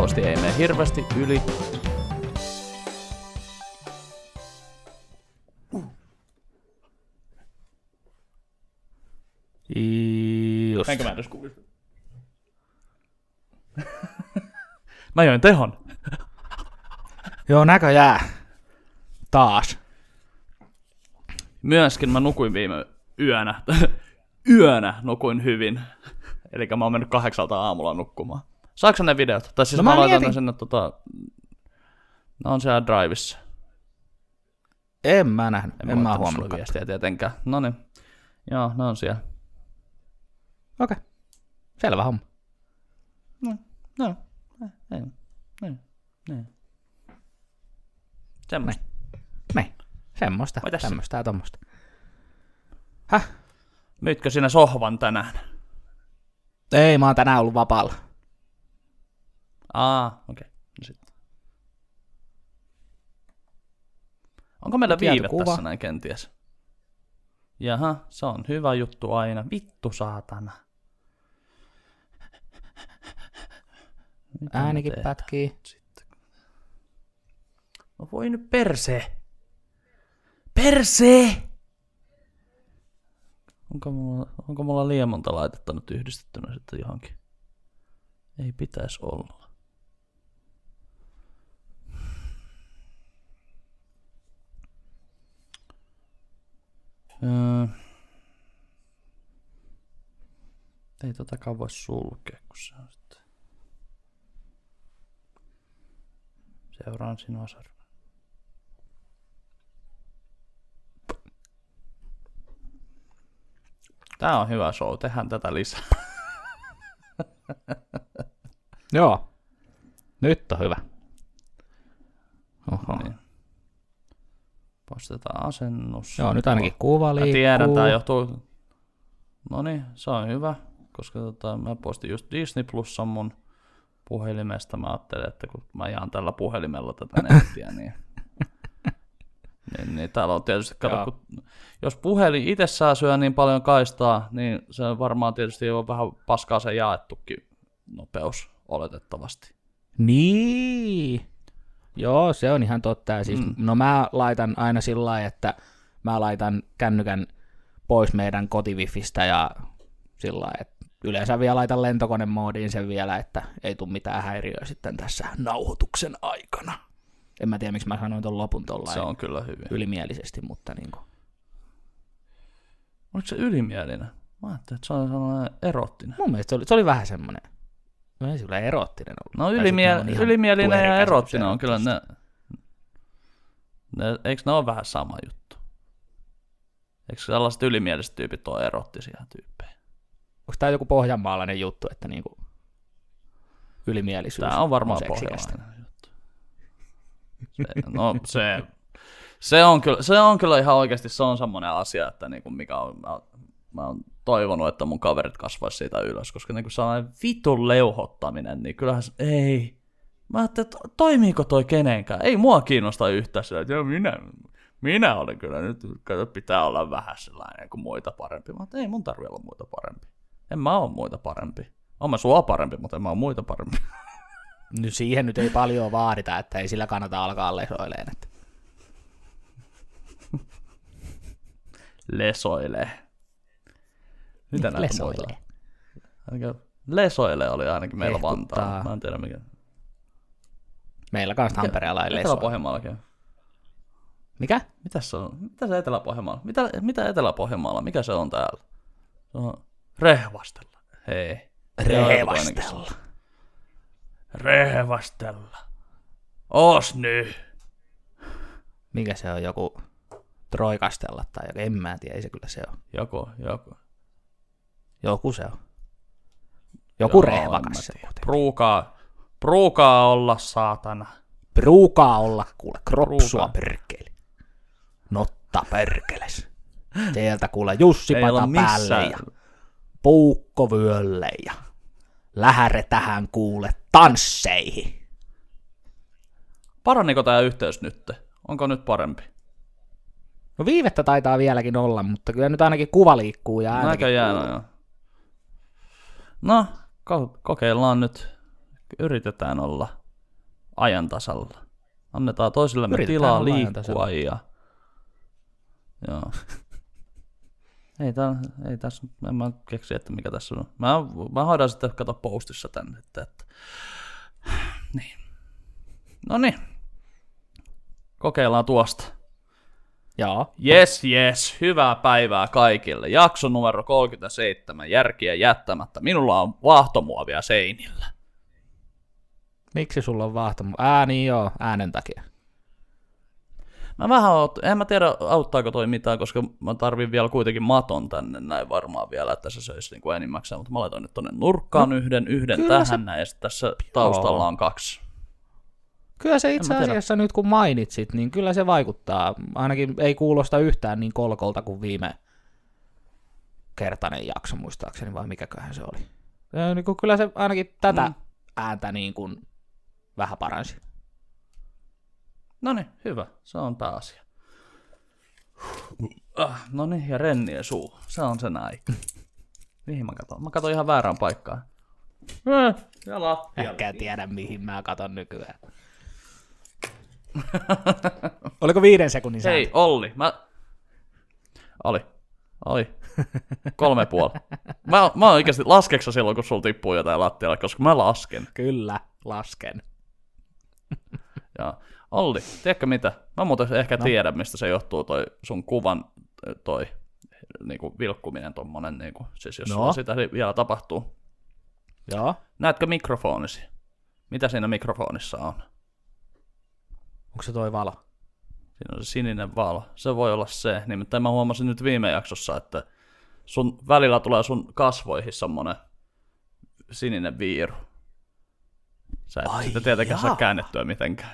toivottavasti ei mene hirveästi yli. Just. Menkö mä edes kuulisi? mä join tehon. Joo, näköjään. Taas. Myöskin mä nukuin viime yönä. yönä nukuin hyvin. Eli mä oon mennyt kahdeksalta aamulla nukkumaan. Saatko ne videot? Tai siis No mä mä, laitan mietin- ne sinne tota... Ne on siellä Drivissa. En mä nähnyt. En, en mä huomannut. viestiä tietenkään. No niin. Joo, ne on siellä. Okei. Okay. Selvä homma. No, no. Ei, ei, ei. Semmoista. Niin. Semmoista. Vai tässä? Tämmöistä ja tommoista. Häh? Myytkö sinä sohvan tänään? Ei, mä oon tänään ollut vapaalla. Aa, okei. Okay. No sitten. Onko meillä viive tässä näin kenties? Jaha, se on hyvä juttu aina. Vittu saatana. Mitä Äänikin pätkii. Sitten. No voi nyt perse. Perse! Onko mulla, onko mulla liian monta laitetta nyt yhdistettynä sitten johonkin? Ei pitäisi olla. Öö. Ei totakaan voi sulkea, kun se on sitten... Seuraan sinua sarven. Tää on hyvä show, tehdään tätä lisää. Joo. Nyt on hyvä. Oho. Niin. Poistetaan asennus. Joo, nyt ainakin kuva Mä liikkuu. tiedän, tää johtuu... No niin, se on hyvä, koska tota, mä postin just Disney Plusan mun puhelimesta. Mä ajattelin, että kun mä jaan tällä puhelimella tätä nettiä, niin... niin, niin täällä on tietysti, kato, kun, jos puhelin itsessään syö niin paljon kaistaa, niin se on varmaan tietysti on vähän paskaa se jaettukin nopeus oletettavasti. Niin. Joo, se on ihan totta. Ja siis, Mm. No mä laitan aina sillä lailla, että mä laitan kännykän pois meidän kotivifistä ja sillä lailla, että yleensä vielä laitan lentokonemoodiin sen vielä, että ei tule mitään häiriöä sitten tässä nauhoituksen aikana. En mä tiedä, miksi mä sanoin ton lopun tollain Se on kyllä hyvin. ylimielisesti, mutta niin kuin. Oliko se ylimielinen? Mä ajattelin, että se on sellainen erottinen. Mun mielestä se oli, se oli vähän semmoinen, no ei se kyllä erottinen ollut. No Tai sit ylimie- ne on ihan ylimielinen ja erottinen on kyllä ne, ne, eikö ne ole vähän sama juttu? Eikö sellaiset ylimieliset tyypit ole erottisia tyyppejä? Onko tämä joku pohjanmaalainen juttu, että niinku ylimielisyys Tämä on varmaan pohjalainen juttu. Se, no se, se, on kyllä, se on kyllä ihan oikeasti se on semmoinen asia, että niinku mikä on, mä, oon toivonut, että mun kaverit kasvaisi siitä ylös, koska niinku sellainen vitun leuhottaminen, niin kyllähän se, ei. Mä ajattelin, että toimiiko toi kenenkään? Ei mua kiinnosta yhtään sillä, että minä, minä olen kyllä nyt, pitää olla vähän sellainen kuin muita parempi. Mä ei mun tarvi olla muita parempi. En mä ole muita parempi. Oon mä sua parempi, mutta en mä ole muita parempi. Nyt siihen nyt ei paljon vaadita, että ei sillä kannata alkaa lesoileen. Että. Lesoilee. Mitä näitä Lesoilee. muita? Ainakin Lesoilee oli ainakin meillä. Vantaalla. Mä en tiedä mikä. Meillä kanssa Tampereella ei lesoile. Etelä-Pohjanmaallakin. Mikä? Mitä se on? Mitä se Etelä-Pohjanmaalla? Mitä, mitä Etelä-Pohjanmaalla? Mikä se on täällä? Se on Rehvastella. Hei. Rehvastella. Rehvastella. Oos nyt. Mikä se on? Joku troikastella tai joku, en mä tiedä, ei se kyllä se on. Joku, joku. Joku se on. Joku Joo, rehvakas se. Pruukaa, pruukaa olla saatana. Pruukaa olla kuule, kropsua perkele. Notta perkeles. Sieltä kuule Jussi Ei pata päälle ja puukko vyölle ja lähäre tähän kuule tansseihin. Paraniko tämä yhteys nyt? Onko nyt parempi? No viivettä taitaa vieläkin olla, mutta kyllä nyt ainakin kuva liikkuu ja äänikin Näköjään on joo. No, ko- kokeillaan nyt. yritetään olla ajan tasalla. Annetaan toisillemme Yritetään tilaa liikkua ja... Joo. ei, tää, ei tässä, en mä keksi, että mikä tässä on. Mä, mä hoidan sitten kato postissa tänne, että, että... Niin. No niin. Kokeillaan tuosta. Joo. Yes, yes, hyvää päivää kaikille. Jakso numero 37, järkiä jättämättä. Minulla on vaahtomuovia seinillä. Miksi sulla on vaahtomu? Ää, niin joo, äänen takia. Mä vähän oot, en mä tiedä auttaako toi mitään, koska mä tarvin vielä kuitenkin maton tänne näin varmaan vielä, että se söisi niin kuin enimmäkseen, mutta mä laitoin nyt tonne nurkkaan no, yhden, yhden tähän se- näin, ja tässä taustalla on kaksi. Kyllä se itse asiassa nyt kun mainitsit, niin kyllä se vaikuttaa. Ainakin ei kuulosta yhtään niin kolkolta kuin viime kertainen jakso muistaakseni, vai mikäköhän se oli. Ja niin kuin kyllä se ainakin tätä Mm. ääntä niin kuin vähän paransi. No niin, hyvä, se on pääasia. Ah, no niin, ja rennien suu, se on se näin. Mihin mä katon? Mä katon ihan väärään paikkaan. Eh, ja lattialle. Enkä tiedä, mihin mä katon nykyään. Oliko viiden sekunnin sääntö? Hei, Olli, mä... Oli. Oli. Kolme puoli. Mä, mä oikeasti, laskeksä silloin, kun sulla tippuu jotain lattialle, koska mä lasken. Kyllä, lasken. Ja Olli, tiedätkö mitä? Mä muuten ehkä no. tiedän, mistä se johtuu toi sun kuvan toi niinku vilkkuminen tommonen, niinku, siis jos No. no. sitä vielä tapahtuu. Joo. Näetkö mikrofonisi? Mitä siinä mikrofonissa on? Onko se toi valo? Siinä on se sininen valo. Se voi olla se. Nimittäin mä huomasin nyt viime jaksossa, että sun välillä tulee sun kasvoihin semmonen sininen viiru. Sä et Ai sitä tietenkään saa jaa. käännettyä mitenkään.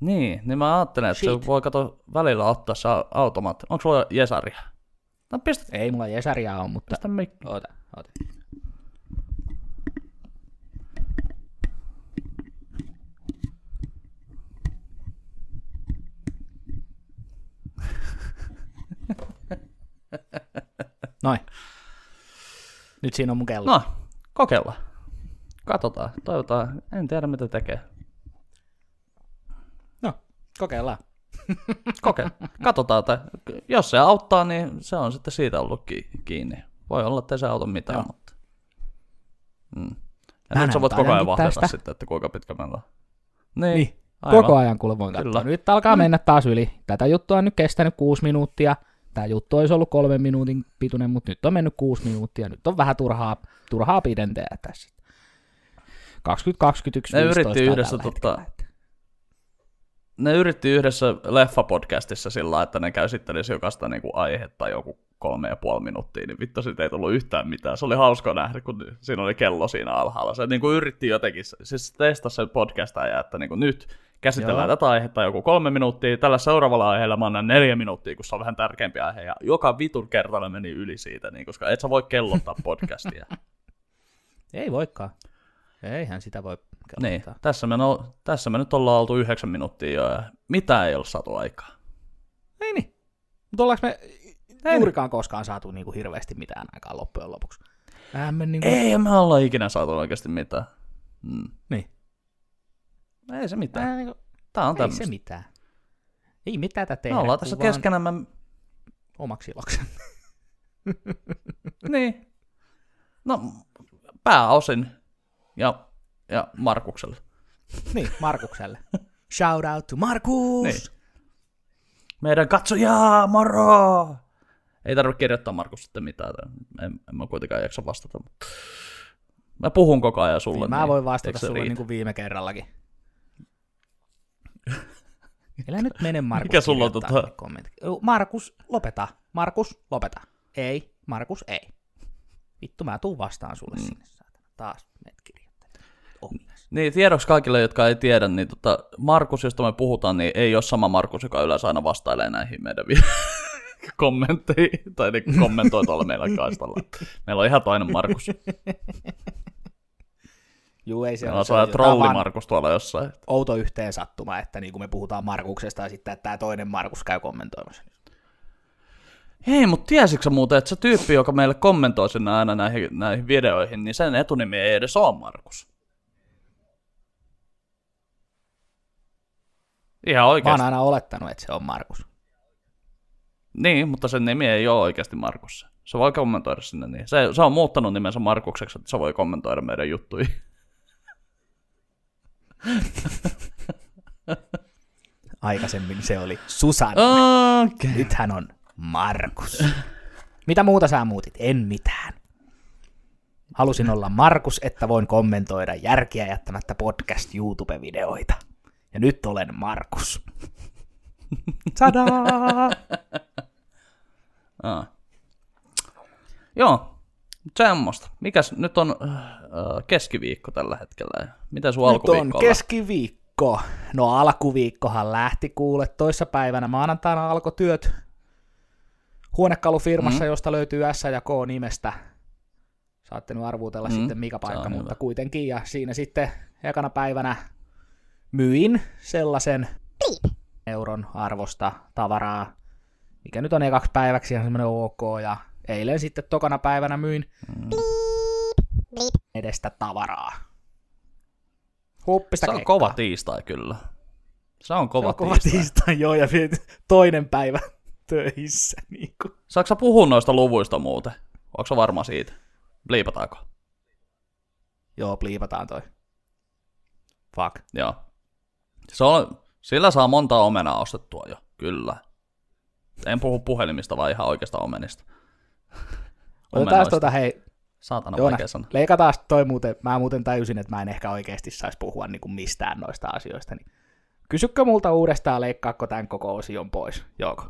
Niin, niin mä ajattelen, että Shit. se voi kato välillä ottaa se automaatti. Onko sulla jesaria? No pistä, Ei mulla Jesaria on, mutta... pistä mik- Oota, oota. Noin. Nyt siinä on mun kello. No, kokeillaan. Katsotaan, toivotaan. En tiedä mitä tekee. no kokeillaan. Koke. Katsotaan, että jos se auttaa, niin se on sitten siitä ollut ki- kiinni. Voi olla, että ei se auta mitään, Joo. mutta... Mm. Ja Mä nyt sä voit koko ajan vahdata tästä. sitten, että kuinka pitkä meillä on. Niin, Niin, aivan. Koko ajan kuule voin katsoa. Kyllä. Nyt alkaa mennä taas yli. Tätä juttua on nyt kestänyt kuusi minuuttia. Tämä juttu olisi ollut kolmen minuutin pituinen, mutta nyt on mennyt kuusi minuuttia. Nyt on vähän turhaa, turhaa pidentää tässä. 2021 Ne 15 yritti yhdessä tota- Ne yritti yhdessä leffapodcastissa sillä lailla, että ne käsittelisi jokaista niinku aihetta joku kolme ja puoli minuuttia, niin vittu siitä ei tullut yhtään mitään. Se oli hauska nähdä, kun siinä oli kello siinä alhaalla. Se niinku yritti jotenkin, siis testasi sen podcastaja, että niinku nyt käsitellään Joo. tätä aihetta joku kolme minuuttia, tällä seuraavalla aiheella mä annan neljä minuuttia, kun se on vähän tärkeämpi aihe, ja joka vitun kerta ne meni yli siitä, niin, koska et sä voi kellottaa podcastia. Ei voikaan. Eihän sitä voi niin, kellottaa. tässä me, no, tässä me nyt ollaan oltu yhdeksän minuuttia jo, ja mitä ei ole saatu aikaa. Ei niin. Mutta ollaanko me Ei. juurikaan koskaan saatu niinku hirveästi mitään aikaa loppujen lopuksi? Me niinku... Ei me olla ikinä saatu oikeasti mitään. Mm. Niin. Ei se mitään. Vähän niinku... Tää on Ei tämmöistä. se mitään. Ei mitään tätä tehdä. Me ollaan tässä keskenämme. Omaksi iloksemme. niin. No, pääosin. Ja, ja Markukselle. Niin, Markukselle. Shout out to Markus! Niin. Meidän katsojaa, moro! Ei tarvitse kirjoittaa Markus sitten mitään. En, en mä kuitenkaan jaksa vastata. Mutta... Mä puhun koko ajan sulle. Niin, mä voin vastata eikö se sulle riitä? niin kuin viime kerrallakin. Älä nyt mene Markus Mikä sulla on kirjoittaa tota-. Ö, Markus, lopeta. Markus, lopeta. Ei, Markus, ei. Vittu, mä tuun vastaan sulle mm. sinne, saatana. Taas menet kirjoittelemaan. Omias. Niin, tiedoksi kaikille, jotka ei tiedä, niin tota, Markus, josta me puhutaan, niin ei ole sama Markus, joka yleensä aina vastailee näihin meidän kommentteihin, tai ne kommentoi tuolla meillä kaistalla. Meillä on ihan toinen Markus. Juu, ei siellä no, se on trolli Markus tuolla jossain. Outo yhteen sattuma, että niin kuin me puhutaan Markuksesta ja sitten tämä toinen Markus käy kommentoimassa. Hei, mutta tiesitkö muuten, että se tyyppi, joka meille kommentoi sinne aina näihin, näihin videoihin, niin sen etunimi ei edes ole Markus. Ihan oikeasti. Mä oon aina olettanut, että se on Markus. Niin, mutta sen nimi ei ole oikeasti Markus. Se voi kommentoida sinne niin. Se, se on muuttanut nimensä Markukseksi, että se voi kommentoida meidän juttuihin. Aikaisemmin se oli Susanne. Okei. Nyt hän on Markus. Mitä muuta sä muutit? En mitään. Halusin olla Markus, että voin kommentoida järkiä jättämättä podcast YouTube-videoita. Ja nyt olen Markus. Tadaa! Aa. Joo, semmoista. Mikäs nyt on äh, keskiviikko tällä hetkellä? Miten sun Nyt on alkuviikko on? keskiviikko. No alkuviikkohan lähti kuule. Toissa päivänä maanantaina alkoi työt huonekalufirmassa, mm. josta löytyy S ja K nimestä. Saatte nyt arvuutella mm. Sitten mikä paikka, mutta hyvä. kuitenkin. Ja siinä sitten ekana päivänä myin sellaisen euron arvosta tavaraa, mikä nyt on ekaksi päiväksi ihan semmoinen ok. Ja eilen sitten tokana päivänä myin Mm. edestä tavaraa. Huppista Se on keikkaa. kova tiistai kyllä. Se on Se kova, on kova tiistai. tiistai, joo, ja vielä toinen päivä töissä. Niin kuin. Saatko sä puhua noista luvuista muuten? Onko varma siitä? Liipataanko? Joo, pliipataan toi. Fuck. Joo. Se on, sillä saa monta omenaa ostettua jo, kyllä. En puhu puhelimista, vaan ihan oikeasta omenista. Otetaan tota, hei, Saatana Joona, vaikea sana. leikataan toi muuten, mä muuten tajusin, että mä en ehkä oikeasti saisi puhua niin kuin mistään noista asioista, niin kysykö multa uudestaan, leikkaako tämän koko osion pois, Joko?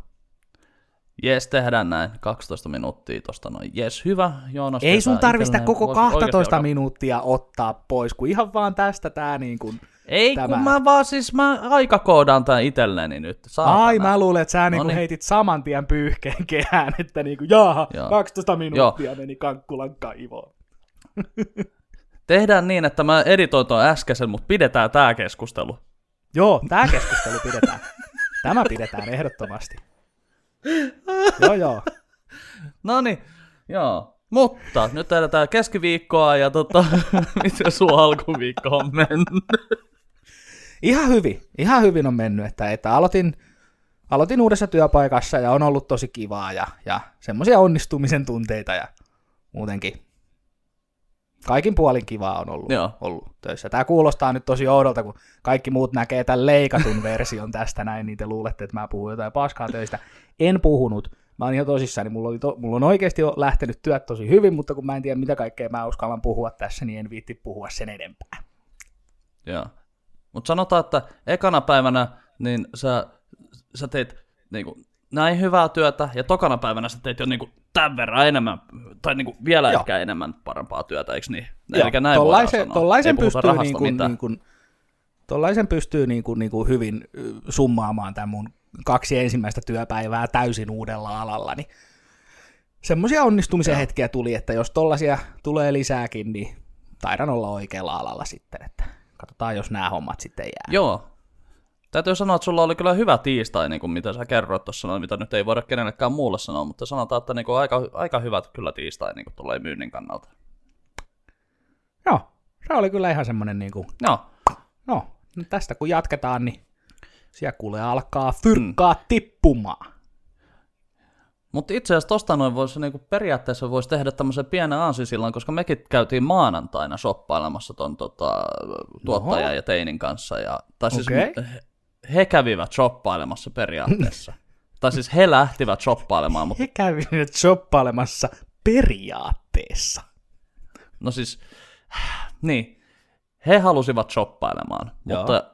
Jes, tehdään näin. 12 minuuttia tosta noin. Jes, hyvä. Joonas Ei sun tarvista koko Voisi oikeasti 12 alkaa- minuuttia ottaa pois, kun ihan vaan tästä tää niin kuin... Ei, tämä. kun mä vaan siis, mä aikakoodaan tän itselleni nyt. Saatana. Ai, mä luulen, että sä niinku heitit saman tien pyyhkeen kehään, että niinku, jaaha, Joo. 12 minuuttia meni Kankkulan kaivoon. Tehdään niin, että mä editoin tuon äskeisen, mutta pidetään tää keskustelu. Joo, tämä keskustelu pidetään. Tämä pidetään ehdottomasti. joo, joo. No niin, joo. Mutta nyt tehdään keskiviikkoa ja tota, miten sun alkuviikko on mennyt? Ihan hyvin, ihan hyvin on mennyt, että, että aloitin, aloitin uudessa työpaikassa ja on ollut tosi kivaa ja, ja semmoisia onnistumisen tunteita ja muutenkin kaikin puolin kivaa on ollut, Joo. ollut töissä. Tämä kuulostaa nyt tosi oudolta, kun kaikki muut näkee tämän leikatun version tästä näin, niin te luulette, että mä puhun jotain paskaa töistä. En puhunut. Mä oon ihan tosissaan, niin mulla, oli to, mulla on oikeasti jo lähtenyt työt tosi hyvin, mutta kun mä en tiedä, mitä kaikkea mä uskallan puhua tässä, niin en viitti puhua sen enempää. Joo. Mutta sanotaan, että ekana päivänä niin sä, sä teit niinku, näin hyvää työtä, ja tokana päivänä sä teit jo niinku, tämän verran enemmän, tai niinku, vielä Joo. ehkä enemmän parempaa työtä, eikö niin? Joo, Eli näin tollaisen, sanoa. tollaisen pystyy, niin kuin, niin kuin, tollaisen pystyy niin kuin, niin kuin hyvin summaamaan tämän mun kaksi ensimmäistä työpäivää täysin uudella alalla, niin semmoisia onnistumisen Joo. hetkiä tuli, että jos tollaisia tulee lisääkin, niin taidan olla oikealla alalla sitten, että katsotaan, jos nämä hommat sitten jää. Joo. Täytyy sanoa, että sulla oli kyllä hyvä tiistai, niin kuin mitä sä kerroit tuossa, noin, mitä nyt ei voida kenellekään muulle sanoa, mutta sanotaan, että niin kuin aika, aika hyvät kyllä tiistai niin kuin tulee myynnin kannalta. Joo, se oli kyllä ihan semmoinen, niin kuin, Joo, no, nyt tästä kun jatketaan, niin siellä kuule alkaa fyrkkaa mm. tippumaan. Mutta itse asiassa tosta noin voisi niinku periaatteessa voisi tehdä tämmöisen pienen aansisillan, koska mekin käytiin maanantaina shoppailemassa ton tota, tuottajan ja teinin kanssa. Ja, tai siis Okei. he, he kävivät shoppailemassa periaatteessa. tai siis he lähtivät shoppailemaan, mutta He kävivät shoppailemassa periaatteessa. no siis, niin, he halusivat shoppailemaan, Joo. mutta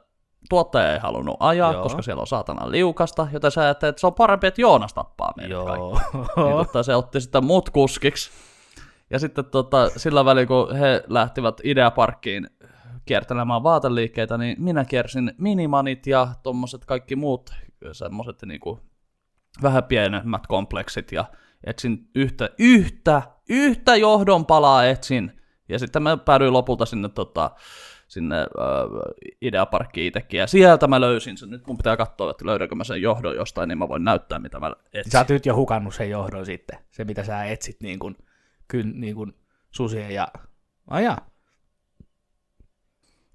tuottaja ei halunnut ajaa, Joo. koska siellä on saatana liukasta, joten sä ajattelet, että se on parempi, että Joonas tappaa meidät kaikki. Niin, tota, se otti sitten mut kuskiksi. Ja sitten tota, sillä välin, kun he lähtivät Ideaparkkiin kiertelemään vaateliikkeitä, niin minä kiersin minimanit ja tommoset kaikki muut semmoset niinku vähän pienemmät kompleksit ja etsin yhtä, yhtä, yhtä johdon palaa etsin. Ja sitten mä päädyin lopulta sinne, tota, sinne äh, Ideaparkkiin itsekin, ja sieltä mä löysin sen. Nyt mun pitää katsoa, että löydänkö mä sen johdon jostain, niin mä voin näyttää, mitä mä etsin. Sä oot nyt jo hukannut sen johdon sitten. Se, mitä sä etsit niin kuin, kyn, niin kuin susien ja... Aja.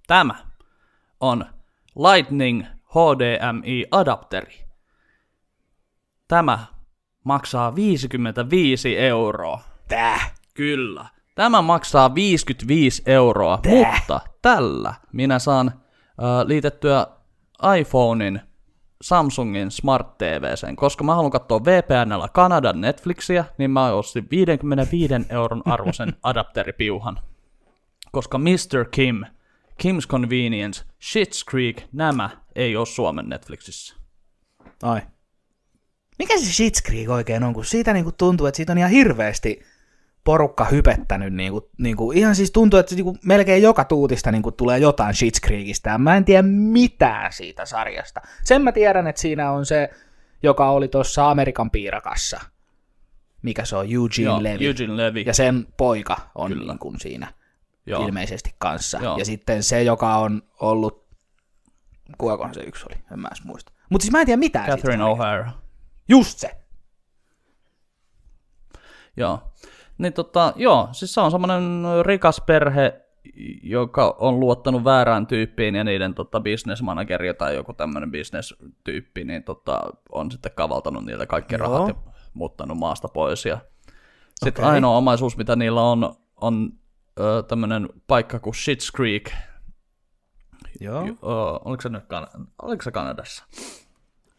Tämä on Lightning HDMI-adapteri. Tämä maksaa 55 euroa. Tää. Kyllä. Tämä maksaa 55 euroa, Tää? mutta tällä minä saan äh, liitettyä iPhonein Samsungin Smart TVseen, koska mä haluan katsoa VPNllä Kanadan Netflixiä, niin mä ostin 55 euron arvoisen adapteripiuhan. Koska Mr. Kim, Kim's Convenience, Shit's Creek, nämä ei ole Suomen Netflixissä. Ai. Mikä se Shit's Creek oikein on, kun siitä niinku tuntuu, että siitä on ihan hirveästi porukka hypettänyt, niinku, niinku, ihan siis tuntuu, että niinku melkein joka tuutista niinku tulee jotain Shit's Creekistä, ja mä en tiedä mitään siitä sarjasta. Sen mä tiedän, että siinä on se, joka oli tuossa Amerikan piirakassa, mikä se on, Eugene Joo, Levy, Eugene Levy. ja sen poika on Kyllä. niin kuin siinä Joo. ilmeisesti kanssa. Joo. Ja sitten se, joka on ollut, kuinkakohan se yksi oli, en mä edes muista. Mutta siis mä en tiedä mitään Catherine. O'Hara. Just se. Joo. Niin tota, joo, siis se on semmoinen rikas perhe, joka on luottanut väärään tyyppiin ja niiden tota, business manageri tai joku tämmöinen business-tyyppi, niin tota, on sitten kavaltanut niiltä kaikki Joo. rahat ja muuttanut maasta pois. Ja sitten Okei. ainoa omaisuus, mitä niillä on, on ö, tämmöinen paikka kuin Shit's Creek. Joo. Ö, oliko, se nyt kan- oliko se Kanadassa?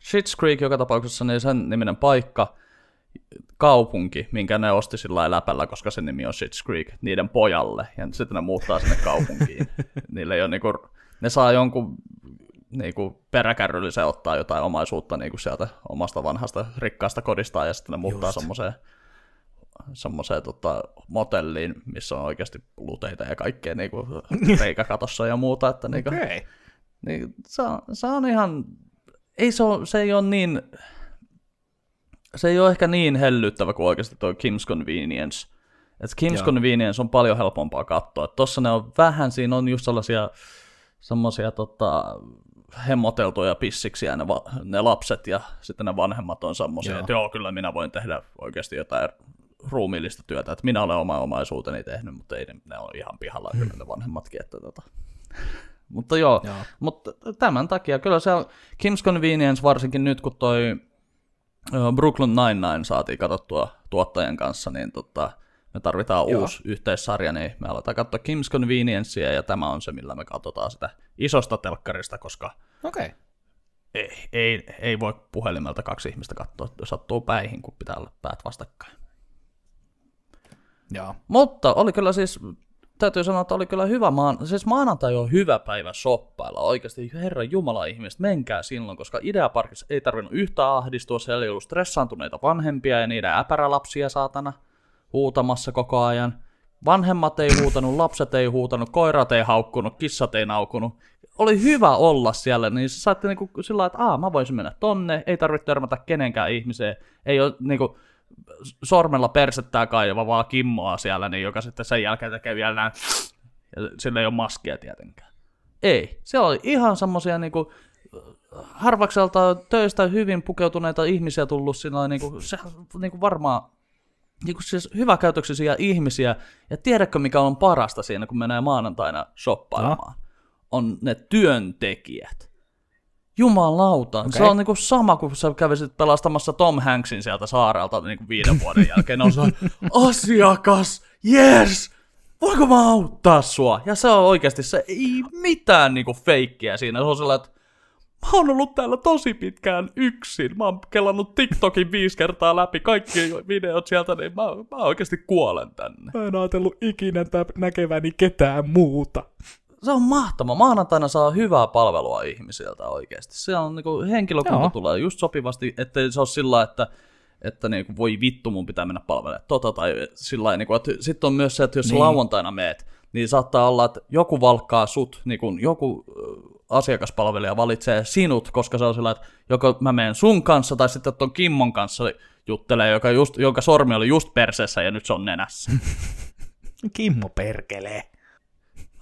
Shit's Creek joka tapauksessa, niin sen niminen paikka, kaupunki, minkä ne osti sillä läpällä, koska sen nimi on Shit's Creek, niiden pojalle, ja sitten ne muuttaa sinne kaupunkiin. Niille ei ole niinku, ne saa jonkun niinku peräkärryllisen ottaa jotain omaisuutta niinku sieltä omasta vanhasta rikkaasta kodistaan, ja sitten ne muuttaa semmoiseen semmoiseen tota, motelliin, missä on oikeasti luteita ja kaikkea niinku, reikäkatossa ja muuta, että niinku. Okay. niin se, on, se on ihan, ei se, ole, se ei ole niin, se ei ole ehkä niin hellyttävä kuin oikeasti tuo Kim's Convenience. Et Kim's Joo. Convenience on paljon helpompaa katsoa. Et Tossa ne on vähän, siinä on just sellaisia semmoisia tota, hemmoteltuja pissiksiä ne, va- ne lapset ja sitten ne vanhemmat on semmoisia, että joo, kyllä minä voin tehdä oikeasti jotain ruumiillista työtä, että minä olen oma omaisuuteni tehnyt, mutta ei ne, ne on ihan pihalla kyllä ne vanhemmatkin, että tota. Mutta joo, Joo. mutta tämän takia kyllä se on Kim's Convenience varsinkin nyt, kun toi Brooklyn Nine-Nine saatiin katsottua tuottajan kanssa, niin tota, me tarvitaan Joo. uusi yhteissarja, niin me aletaan katsoa Kim's Conveniencea, ja tämä on se, millä me katsotaan sitä isosta telkkarista, koska. Okay. ei, ei, ei voi puhelimelta kaksi ihmistä katsoa, jos sattuu päihin, kun pitää olla päät vastakkain. Joo. Mutta oli kyllä siis, täytyy sanoa, että oli kyllä hyvä maan, siis maanantai on hyvä päivä shoppailla. Oikeasti, herra Jumala ihmiset, menkää silloin, koska Ideaparkissa ei tarvinnut yhtään ahdistua, siellä ei ollut stressaantuneita vanhempia ja niiden äpärälapsia saatana huutamassa koko ajan. Vanhemmat ei huutanut, lapset ei huutanut, koirat ei haukkunut, kissat ei naukunut. Oli hyvä olla siellä, niin saitte niinku sillä että Aa, mä voisin mennä tonne, ei tarvitse törmätä kenenkään ihmiseen, ei ole niinku, sormella persettää kaivaa vaan kimmoa siellä, niin joka sitten sen jälkeen tekee vielä näin, ja sillä ei ole maskia tietenkään. Ei, siellä oli ihan semmosia niinku, harvakselta töistä hyvin pukeutuneita ihmisiä tullut sillä niinku, se, niinku varmaan niinku siis hyväkäytöksisiä ihmisiä, ja tiedätkö mikä on parasta siinä, kun menee maanantaina shoppailemaan? On ne työntekijät. Jumalauta, okay. se on niinku sama kuin sä kävisit pelastamassa Tom Hanksin sieltä saarelta niinku viiden vuoden jälkeen. On sellainen, asiakas, yes, voinko mä auttaa sua? Ja se on oikeasti se, ei mitään niinku feikkiä siinä. Se on sellainen, että mä oon ollut täällä tosi pitkään yksin. Mä oon kelannut TikTokin viisi kertaa läpi kaikki videot sieltä, niin mä, mä oikeasti kuolen tänne. Mä en ajatellut ikinä näkeväni ketään muuta. Se on mahtava. Maanantaina saa hyvää palvelua ihmisiltä oikeasti. Se on niinku, henkilökunta Joo. tulee just sopivasti, ettei se ole sillä että että niinku, voi vittu, mun pitää mennä palvelemaan tota, tai sillä lailla, niinku, että sitten on myös se, että jos niin. Niin. lauantaina meet, niin saattaa olla, että joku valkkaa sut, niinku, joku ö, asiakaspalvelija valitsee sinut, koska se on sillä että joko mä menen sun kanssa, tai sitten tuon Kimmon kanssa juttelee, joka, just, jonka sormi oli just perseessä ja nyt se on nenässä. Kimmo perkelee.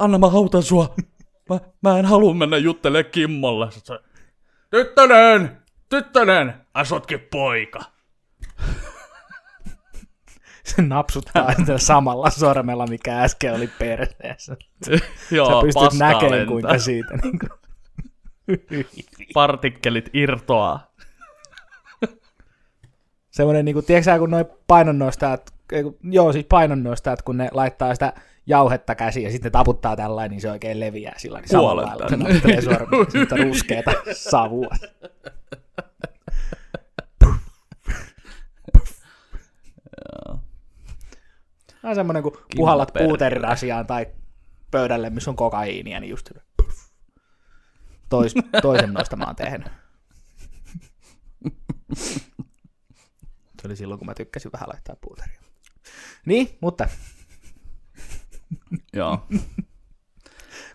Anna mä autan sua. Mä, mä en halua mennä juttelemaan Kimmolle. Tyttönen, tyttönen, asutkin poika. Se napsuttaa sitä samalla sormella, mikä äsken oli perseessä. Joo, Sä pystyt näkemään, lentää. kuinka siitä niin kuin, Partikkelit irtoaa. Semmoinen, niin kuin, tiedätkö sä, kun noin painonnostajat, kun- joo siis painonnostajat, kun ne laittaa sitä jauhetta käsiin ja sitten taputtaa tällainen, niin se oikein leviää sillä niin samalla lailla, sormen, sitten ruskeata savua. Tämä on semmoinen, kun puhallat perkele. puuterirasiaan tai pöydälle, missä on kokaiinia, niin just Tois, toisen noista mä oon tehnyt. Se oli silloin, kun mä tykkäsin vähän laittaa puuteria. Niin, mutta Joo.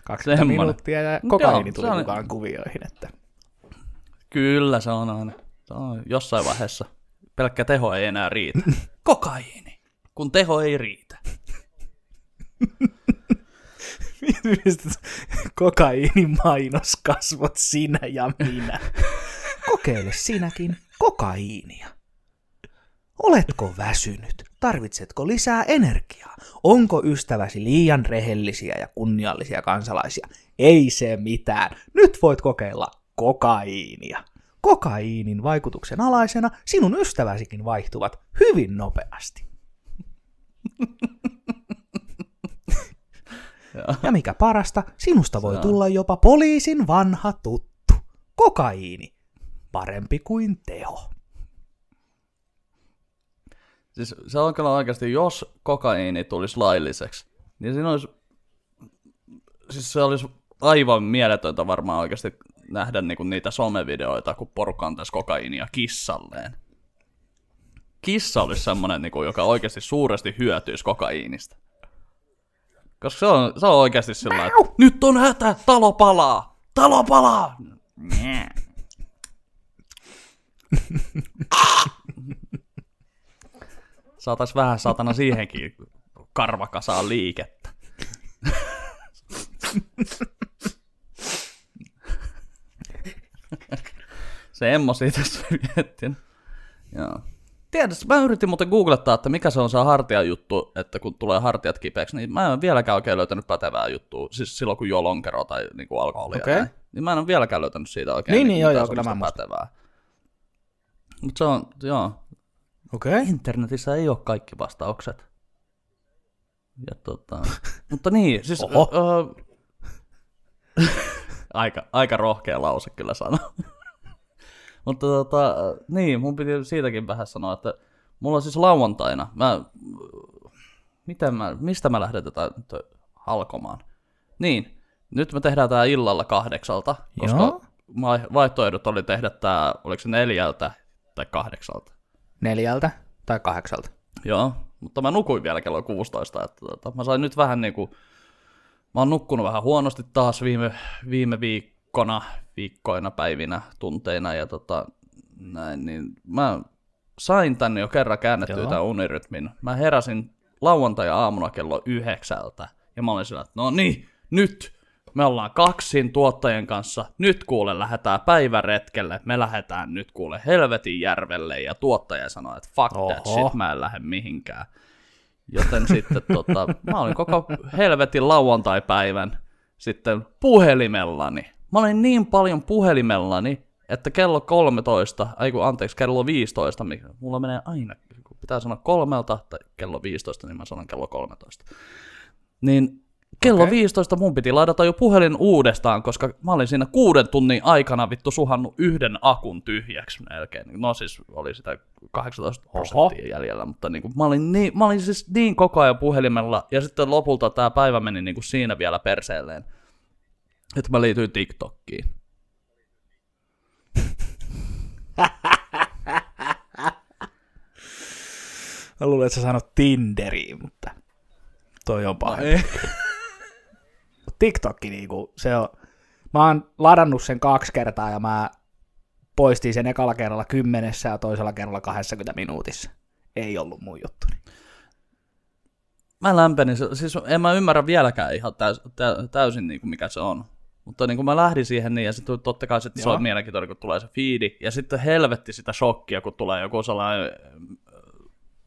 20 Semmonen. minuuttia ja kokaiini tuli on- mukaan kuvioihin. Että. Kyllä se on aina. Se on jossain vaiheessa. Pelkkä teho ei enää riitä. Kokaiini. Kun teho ei riitä. Kokaiinin mainoskasvot sinä ja minä. Kokeile sinäkin kokaiinia. Oletko väsynyt? Tarvitsetko lisää energiaa? Onko ystäväsi liian rehellisiä ja kunniallisia kansalaisia? Ei se mitään. Nyt voit kokeilla kokaiinia. Kokaiinin vaikutuksen alaisena sinun ystäväsikin vaihtuvat hyvin nopeasti. Ja mikä parasta, sinusta voi tulla jopa poliisin vanha tuttu. Kokaiini. Parempi kuin teho. Siis se on kyllä oikeasti, jos kokaiini tulisi lailliseksi, niin siinä olisi, siis se olisi aivan mieletöntä varmaan oikeasti nähdä niinku niitä somevideoita, kun porukka antaisi kokaiinia kissalleen. Kissa olisi semmoinen, niinku, joka oikeasti suuresti hyötyisi kokaiinista. Koska se on, se on oikeasti sillä että nyt on hätä, talo palaa, talo palaa. Saatais vähän satana siihenkin karvakasaan liikettä. se Emmo siitä miettin. Joo. Tiedätkö, mä yritin muuten googlettaa, että mikä se on se hartian juttu, että kun tulee hartiat kipeäksi, niin mä en vieläkään oikein löytänyt pätevää juttua, siis silloin kun juo lonkero tai niin kuin alkoholia. Okei. näin. Niin mä en ole vieläkään löytänyt siitä oikein Niin, niin, joo, mitään joo, kyllä mä pätevää. Mutta se on, joo. Okay. internetissä ei ole kaikki vastaukset. Ja tota, mutta niin, siis Oho. Ö, aika, aika rohkea lause kyllä sanoa. mutta tota, niin, mun piti siitäkin vähän sanoa, että mulla on siis lauantaina, mä, miten mä, mistä mä lähdetään nyt halkomaan? Niin, nyt me tehdään tää illalla kahdeksalta, koska Joo. vai- vaihtoehdot oli tehdä tää, oliko se neljältä tai kahdeksalta. Neljältä tai kahdeksalta. Joo, mutta mä nukuin vielä kello 16, että tota, mä sain nyt vähän niinku, mä oon nukkunut vähän huonosti taas viime, viime viikkona, viikkoina, päivinä, tunteina ja tota, näin, niin mä sain tänne jo kerran käännettyä Joo. tämän unirytmin. Mä heräsin lauantai-aamuna kello yhdeksältä ja mä olin sillä, että no niin, nyt me ollaan kaksin tuottajien kanssa, nyt kuule lähdetään päiväretkelle, me lähdetään nyt kuule helvetin järvelle ja tuottaja sanoi, että fuck Oho. that shit, mä en lähde mihinkään. Joten sitten tota, mä olin koko helvetin lauantai-päivän sitten puhelimellani. Mä olin niin paljon puhelimellani, että kello 13, ai kun anteeksi, kello 15, mikä mulla menee aina, kun pitää sanoa kolmelta tai kello 15, niin mä sanon kello 13. Niin kello okay. 15 mun piti ladata jo puhelin uudestaan, koska mä olin siinä kuuden tunnin aikana vittu suhannut yhden akun tyhjäksi melkein. No siis oli sitä 18 prosenttia jäljellä, mutta niin kuin, mä, olin niin, mä olin siis niin koko ajan puhelimella, ja sitten lopulta tämä päivä meni niin kuin siinä vielä perseelleen, että mä liityin TikTokkiin. Mä luulen, että sä sanot Tinderiin, mutta toi on paha. Ei. TikTokki niinku, se on, mä oon ladannut sen kaksi kertaa ja mä poistin sen ekalla kerralla kymmenessä ja toisella kerralla 20 minuutissa. Ei ollut mun juttuni. Mä lämpenin, se- siis en mä ymmärrä vieläkään ihan täys, tä, täysin niin kuin mikä se on. Mutta niin kuin mä lähdin siihen niin, ja sitten totta kai sit se Joo. on mielenkiintoinen, kun tulee se fiidi, ja sitten helvetti sitä shokkia, kun tulee joku sellainen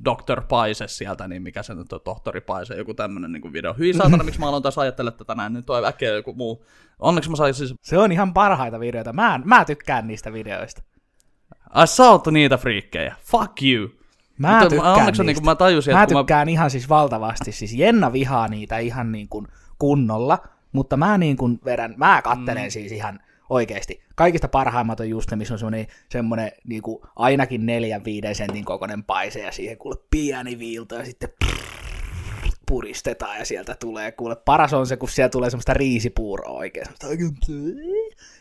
Dr. Paise sieltä, niin mikä se nyt on, tohtori Paise, joku tämmönen niin video. Hyi saatana, miksi mä aloin tässä ajattelemaan tätä näin, nyt on äkkiä joku muu. Onneksi mä sain siis, Se on ihan parhaita videoita. Mä, mä tykkään niistä videoista. ai sä oot niitä friikkejä, fuck you. Mä Mutta tykkään onneksi niistä. niin mä tajusin, Mä tykkään ihan siis valtavasti. Siis Jenna vihaa niitä ihan niin kuin kunnolla, mutta mä niin kuin vedän, mä kattelen mm. siis ihan oikeasti. Kaikista parhaimmat on just ne, missä on semmoinen, semmoinen niin kuin ainakin neljän viiden sentin kokoinen paise ja siihen kuule pieni viilto ja sitten puristetaan ja sieltä tulee, kuule paras on se, kun siellä tulee semmoista riisipuuroa oikein. Semmoista.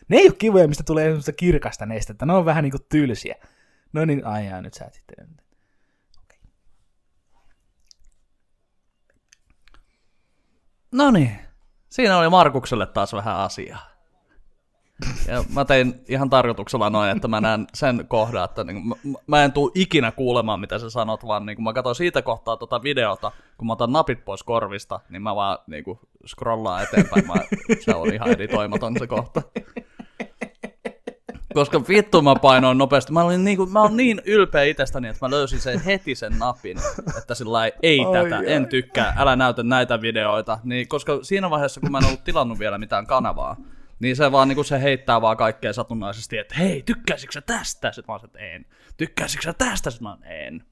Ne ei ole kivoja, mistä tulee semmoista kirkasta nestettä, ne on vähän niin kuin tylsiä. No niin, ai jaa, nyt sä sitten. No niin, siinä oli Markukselle taas vähän asiaa. Ja mä tein ihan tarkoituksella noin, että mä näen sen kohdan, että niin mä, mä en tuu ikinä kuulemaan, mitä sä sanot, vaan niin mä katson siitä kohtaa tota videota, kun mä otan napit pois korvista, niin mä vaan niin kuin scrollaan eteenpäin. Mä, se on ihan editoimaton se kohta. Koska vittu mä painoin nopeasti. Mä olin niinku, mä olin niin ylpeä itsestäni, että mä löysin sen heti sen napin, että sillä ei, ei tätä, ai. en tykkää, älä näytä näitä videoita. Niin, koska siinä vaiheessa, kun mä en ollut tilannut vielä mitään kanavaa, niin se vaan niinku se heittää vaan kaikkea satunnaisesti, että hei, tykkäisitkö sä tästä? Sitten mä oon, että en. Tykkäisitkö sä tästä? Sitten mä oon, en.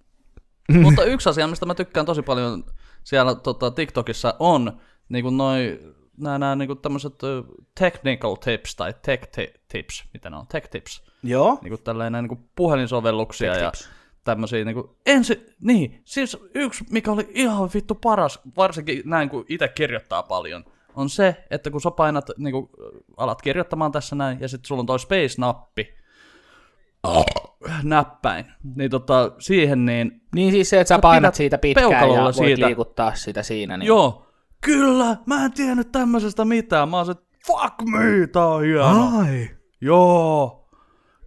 Mutta yksi asia, mistä mä tykkään tosi paljon siellä tota, TikTokissa on niinku noi, nää, nää niinku tämmöiset ö, technical tips tai tech ti- tips, mitä ne on, tech tips. Joo, Niinku tälleen näin niinku puhelinsovelluksia Tech ja tips. tämmöisiä niinku, ensi, niin, siis yksi, mikä oli ihan vittu paras, varsinkin näin kun itse kirjoittaa paljon, on se, että kun sä painat, niinku, alat kirjoittamaan tässä näin, ja sitten sulla on toi space-nappi, näppäin, niin tota, siihen niin, Niin siis se, että sä painat siitä pitkään ja voit siitä. liikuttaa sitä siinä. Niin... joo, kyllä, mä en tiennyt tämmöisestä mitään, mä oon se, että fuck me, tää on hieno. Ai. Joo,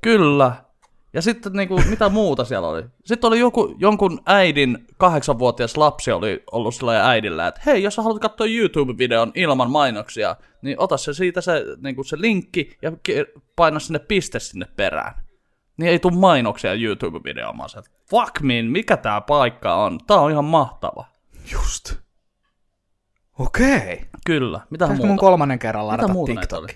kyllä. Ja sitten niinku, mitä muuta siellä oli? Sitten oli joku, jonkun äidin kahdeksanvuotias lapsi oli ollut sillä äidillä, että hei, jos sä haluat katsoa YouTube-videon ilman mainoksia, niin ota se siitä se, niinku se linkki ja paina sinne piste sinne perään. Niin ei tule mainoksia YouTube-videoon. Mä että fuck me, mikä tää paikka on? Tää on ihan mahtava. Just. Okei. Kyllä, mitä Pitäisikö mun muuta? kolmannen kerran ladata muuta TikTok?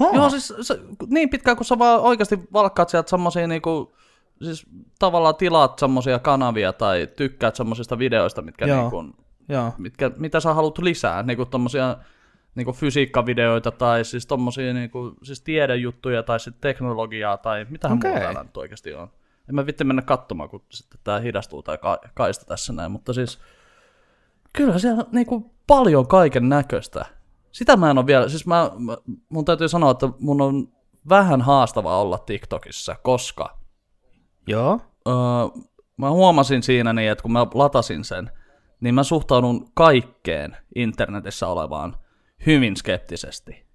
Oli? Joo, siis se, niin pitkään kun sä vaan oikeasti valkkaat sieltä semmosia niinku, siis tavallaan tilaat semmosia kanavia tai tykkäät semmosista videoista, mitkä Joo. niinku, Joo. mitkä, mitä sä haluat lisää, niinku tommosia niinku fysiikkavideoita tai siis tommosia niinku, siis tiedejuttuja tai sit teknologiaa tai mitähän Okei. muuta täällä nyt oikeasti on. En mä vitti mennä katsomaan, kun sitten tää hidastuu tai ka- kaista tässä näin, mutta siis kyllä siellä on niinku paljon kaiken näköistä. Sitä mä en ole vielä, siis mä, mun täytyy sanoa, että mun on vähän haastavaa olla TikTokissa, koska Joo. öö, mä huomasin siinä niin, että kun mä latasin sen, niin mä suhtaudun kaikkeen internetissä olevaan hyvin skeptisesti.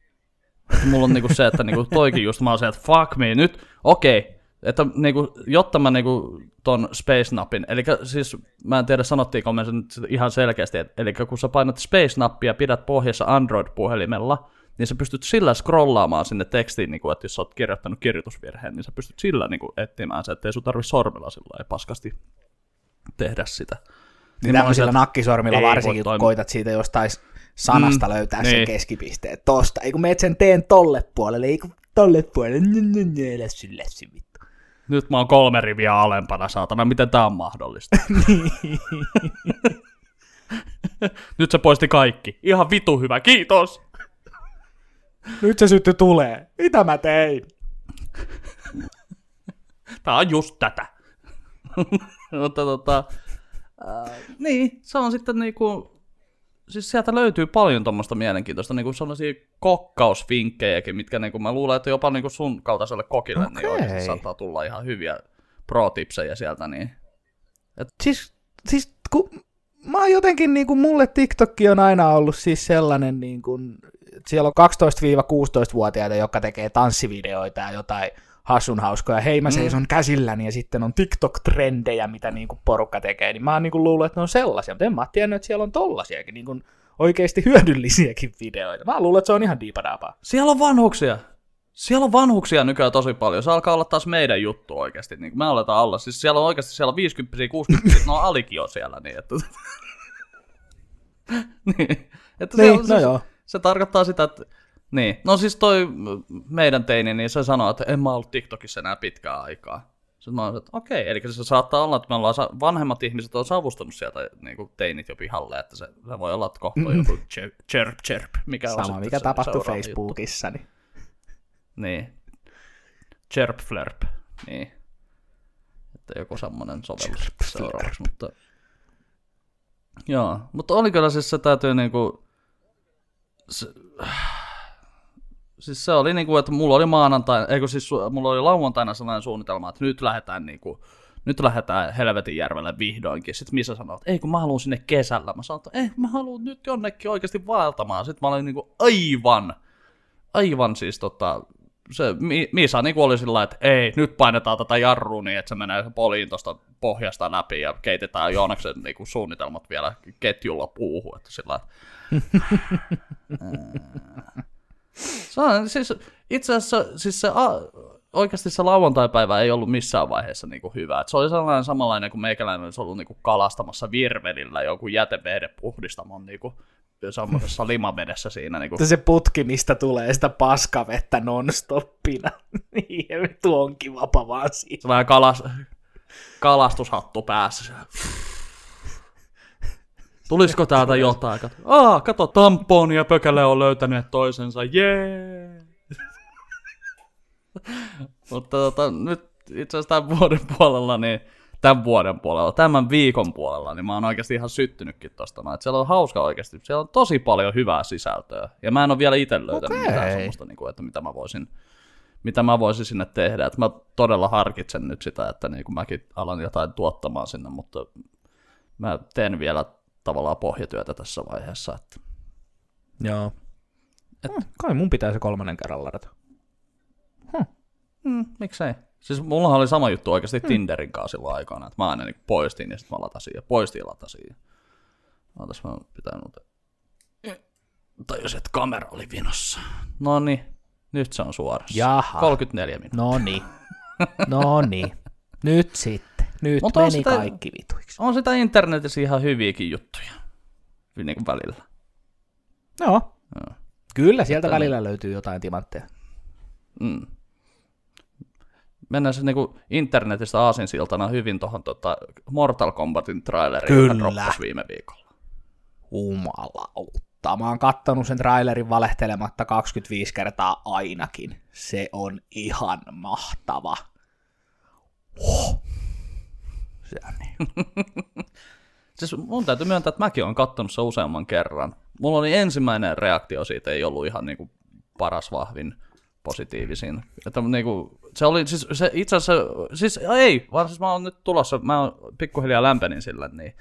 Mulla on niinku se, että niinku toikin just mä oon se, että fuck me, nyt, okei, okay, että niinku, jotta mä niinku ton Space-napin, eli siis mä en tiedä sanottiinko me sen ihan selkeästi, eli kun sä painat Space-nappia, pidät pohjassa Android-puhelimella, niin sä pystyt sillä scrollaamaan sinne tekstiin, niin kuin, että jos sä oot kirjoittanut kirjoitusvirheen, niin sä pystyt sillä niin kuin, etsimään se, ettei sun tarvi sormilla sillä lailla paskasti tehdä sitä. Niin mä oon tämmöisillä sieltä- nakkisormilla varsinkin, kun koitat siitä jostain sanasta Mm, löytää niin. sen keskipisteen. Tosta. Ei kun meet sen teen tolle puolelle, ei kun tolle puolelle. Lässy, lässy, vittu. Nyt mä oon kolme riviä alempana, saatana, miten tää on mahdollista? Nyt se poisti kaikki. Ihan vitu hyvä, kiitos! Nyt se sytty tulee. Mitä mä tein? Tää on just tätä. Mutta tota, äh, niin, se on sitten niinku, siis sieltä löytyy paljon tuommoista mielenkiintoista, niinku sellaisia kokkausvinkkejäkin, mitkä niinku, mä luulen, että jopa niinku sun kaltaiselle kokille niin Okei. oikeasti saattaa tulla ihan hyviä pro-tipsejä sieltä, niin Siis, siis kun mä oon jotenkin, niin kuin mulle TikTok on aina ollut siis sellainen, niin kuin, että siellä on 12-16-vuotiaita, jotka tekee tanssivideoita ja jotain hassun hauskoja. Hei, mä seison käsilläni ja sitten on TikTok-trendejä, mitä niin kuin porukka tekee. Niin mä oon niin kuin luullut, että ne on sellaisia, mutta en mä tiennyt, että siellä on tollasiakin niin kuin oikeasti hyödyllisiäkin videoita. Mä luulen, että se on ihan diipadaapaa. siellä on vanhuksia. Siellä on vanhuksia nykyään tosi paljon. Se alkaa olla taas meidän juttu oikeasti. Niin me aletaan olla. Siis siellä on oikeasti siellä on 50 60 no alikin on siellä. Niin, että... niin, että Niin, se, no se, joo. se, tarkoittaa sitä, että niin. No siis toi meidän teini, niin se sanoo, että en mä ollut TikTokissa enää pitkään aikaa. Sitten mä oon, että okei, eli se saattaa olla, että me ollaan, vanhemmat ihmiset on savustanut sieltä niin kuin teinit jo pihalle, että se, se voi olla, että kohta on joku chirp, chirp, chirp mikä on Sama, sitten mikä se tapahtui Facebookissa. Niin. Juttu. Niin. Chirp flirp. Niin. Että joku semmonen sovellus Chirp seuraavaksi, mutta... Joo, mutta oli kyllä siis se täytyy niinku... Se, siis se oli niinku, että mulla oli maanantaina, eikö siis mulla oli lauantaina sellainen suunnitelma, että nyt lähdetään niinku, nyt lähdetään Helvetin järvelle vihdoinkin. Sitten Misa sanoi, että ei kun mä haluan sinne kesällä. Mä sanoin, että ei mä haluan nyt jonnekin oikeasti vaeltamaan. Sitten mä olin niinku aivan, aivan siis tota, se Mi- Misa niinku oli sillä että ei, nyt painetaan tätä jarrua niin, että se menee poliin tuosta pohjasta läpi ja keitetään Joonaksen niinku suunnitelmat vielä ketjulla puuhun. Että sillä lailla, Se on, siis, itse asiassa siis se, a, oikeasti se lauantai-päivä ei ollut missään vaiheessa niinku hyvä. Et se oli sellainen samanlainen kuin meikäläinen olisi ollut niinku kalastamassa virvelillä joku jäteveden puhdistamon niinku, semmoisessa limavedessä siinä. Niinku. Se putki, mistä tulee sitä paskavettä nonstoppina. niin vittu onkin vapa vaan siitä. Se vähän kalas, kalastushattu päässä. Tulisiko täältä jotain? Kato, Aa, kato, tamponi ja pökäle on löytäneet toisensa, jee! Mutta tota, nyt itse asiassa tämän vuoden puolella, niin tämän vuoden puolella, tämän viikon puolella, niin mä oon oikeasti ihan syttynytkin tosta. noin. Et siellä on hauska oikeasti, siellä on tosi paljon hyvää sisältöä. Ja mä en ole vielä itse löytänyt Okei. mitään semmoista, niin kuin, että mitä mä voisin mitä mä voisin sinne tehdä. Että mä todella harkitsen nyt sitä, että niin kuin mäkin alan jotain tuottamaan sinne, mutta mä teen vielä tavallaan pohjatyötä tässä vaiheessa. Että... Joo. Et... Hmm, kai mun pitää se kolmannen kerran ladata. Mm, miksei? Siis mulla oli sama juttu oikeasti hmm. Tinderin kanssa silloin aikana, että mä aina niin poistin ja sitten mä latasin ja poistin ja latasin. Ootas mä pitää noita. Tajusin, että kamera oli vinossa. No niin, nyt se on suorassa. Jaha. 34 minuuttia. No niin. No niin. Nyt sitten. Nyt Mutta on meni sitä- kaikki vituiksi. On sitä internetissä ihan hyviäkin juttuja. Niin kuin välillä. Joo. Joo. Kyllä sieltä Että- välillä löytyy jotain timantteja. Mm. Mennään se niinku internetistä aasinsiltana hyvin tuohon tota Mortal Kombatin traileriin, joka Kyllä. droppasi viime viikolla. Jumalauta. Mä oon kattonut sen trailerin valehtelematta 25 kertaa ainakin. Se on ihan mahtava. Oh. Se on niin. Siis mun täytyy myöntää, että mäkin olen kattonut se useamman kerran. Mulla oli ensimmäinen reaktio siitä, ei ollut ihan niinku paras vahvin positiivisin. Että niinku, se oli siis se itse asiassa, siis ei, vaan siis mä oon nyt tulossa, mä oon pikkuhiljaa lämpenin sille, niin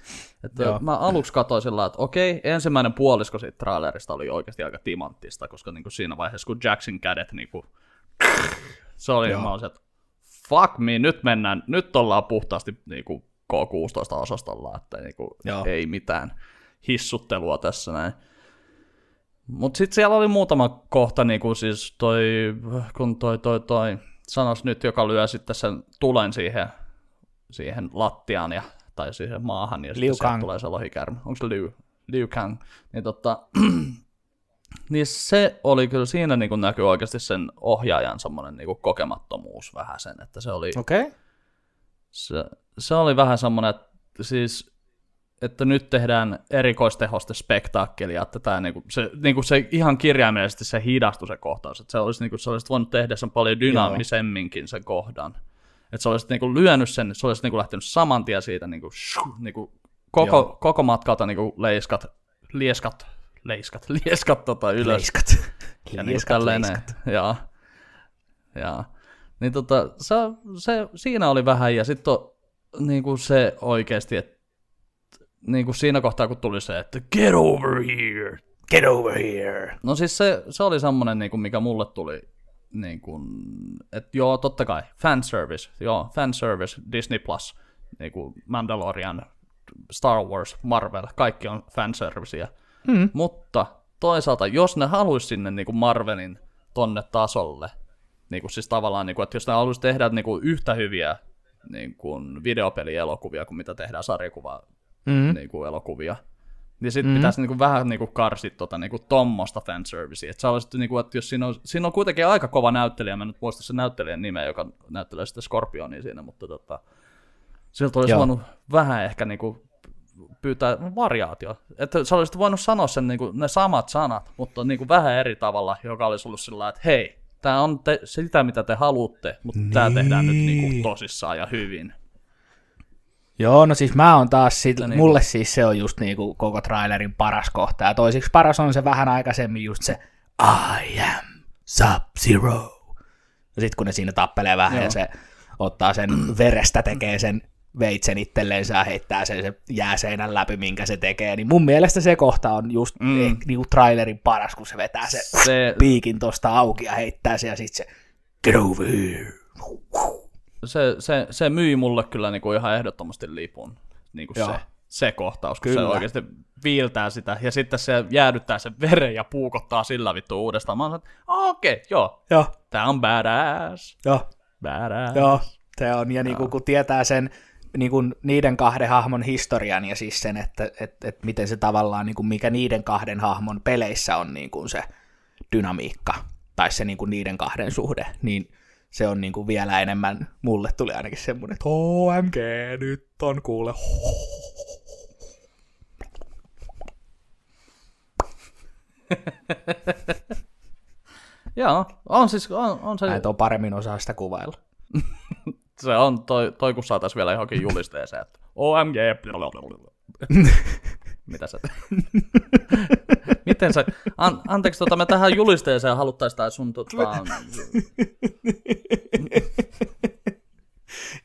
että Joo. mä aluksi katsoin sillä, että okei, ensimmäinen puolisko siitä trailerista oli oikeasti aika timanttista, koska niinku siinä vaiheessa, kun Jackson kädet niinku, se oli, Joo. mä olisin, että fuck me, nyt mennään, nyt ollaan puhtaasti niinku K16-osastolla, että niinku, Joo. ei mitään hissuttelua tässä näin. Mutta sitten siellä oli muutama kohta, niinku siis toi, kun toi, toi, toi sanos nyt, joka lyö sitten sen tulen siihen, siihen lattiaan ja, tai siihen maahan, ja Liu sitten tulee se lohikärme. Onko se Liu, Liu Kang? Niin, tota, niin se oli kyllä, siinä niinku näkyy oikeasti sen ohjaajan semmoinen niinku kokemattomuus vähän sen, että se oli, Okei. Okay. se, se oli vähän semmoinen, että siis että nyt tehdään erikoistehoste spektaakkelia, että tämä niinku, se, niinku se ihan kirjaimellisesti se hidastui se kohtaus, että se olisi, niinku, se olisi voinut tehdä sen paljon dynaamisemminkin sen kohdan. Että se olisi niinku lyönyt sen, se olisi niinku lähtenyt saman tien siitä niinku, shu, niinku, koko, Joo. koko matkalta niinku leiskat, lieskat, leiskat, lieskat tota ylös. Leiskat. Ja niin Lieskat, tälleen, leiskat. ja, ja, niin tota, se, se, siinä oli vähän, ja sitten niin kuin se oikeasti, että niin kuin siinä kohtaa, kun tuli se, että get over here, Get over here. No siis se, se oli semmoinen, niin kuin mikä mulle tuli, niin kuin, että joo, totta kai, fanservice, joo, fanservice, Disney Plus, niin kuin Mandalorian, Star Wars, Marvel, kaikki on fanserviceä. Mm. Mutta toisaalta, jos ne haluaisi sinne niin kuin Marvelin tonne tasolle, Niin kuin, siis tavallaan, niin kuin, että jos ne haluaisi tehdä niin kuin, yhtä hyviä niin kuin, videopelielokuvia kuin mitä tehdään sarjakuva Mm. niin kuin, elokuvia, niin sitten mm. pitäisi niin kuin, vähän niin kuin, karsit tota, niin kuin, tommosta fanservicea. Että olisit, niin kuin, että jos siinä on, siinä on kuitenkin aika kova näyttelijä, mä en nyt muista sen näyttelijän nimeä, joka näyttelee sitten Scorpionia siinä, mutta tota, siltä olisi Joo. voinut vähän ehkä niin kuin, pyytää variaatio. Että sä olisit voinut sanoa sen niin kuin, ne samat sanat, mutta niin kuin, vähän eri tavalla, joka olisi ollut sillä että hei, tämä on te, sitä, mitä te haluatte, mutta niin. tämä tehdään nyt niin kuin, tosissaan ja hyvin. Joo, no siis mä oon taas, sit, niin. mulle siis se on just niinku koko trailerin paras kohta, ja toisiksi paras on se vähän aikaisemmin just se I am Sub-Zero. Ja sit kun ne siinä tappelee vähän Joo. ja se ottaa sen verestä, tekee sen veitsen itselleensä ja heittää sen, se jääseinän läpi, minkä se tekee, niin mun mielestä se kohta on just Mm. mm. niinku trailerin paras, kun se vetää se, Se, piikin tosta auki ja heittää se ja sit se get over here. se, se, se myi mulle kyllä niin kuin ihan ehdottomasti lipun, niin kuin Joo. se, se kohtaus, kun Kyllä. se oikeasti viiltää sitä, ja sitten se jäädyttää sen veren ja puukottaa sillä vittu uudestaan. Mä että okei, okay, joo, Joo, tää on badass, joo. badass. Joo, se on, ja niinku, kun tietää sen niinku, niiden kahden hahmon historian ja siis sen, että et, et miten se tavallaan, niinku, mikä niiden kahden hahmon peleissä on niinku, se dynamiikka, tai se niinku, niiden kahden suhde, niin se on niinku, vielä enemmän, mulle tuli ainakin semmoinen, että OMG, nyt on kuule. Joo, on siis, on, on se, Näin on paremmin osaa sitä kuvailla. se on toi, toi kun saataisiin vielä johonkin julisteeseen, että OMG, mitä sä Miten sä, an, anteeksi, tota, me tähän julisteeseen haluttaisiin tää sun tota,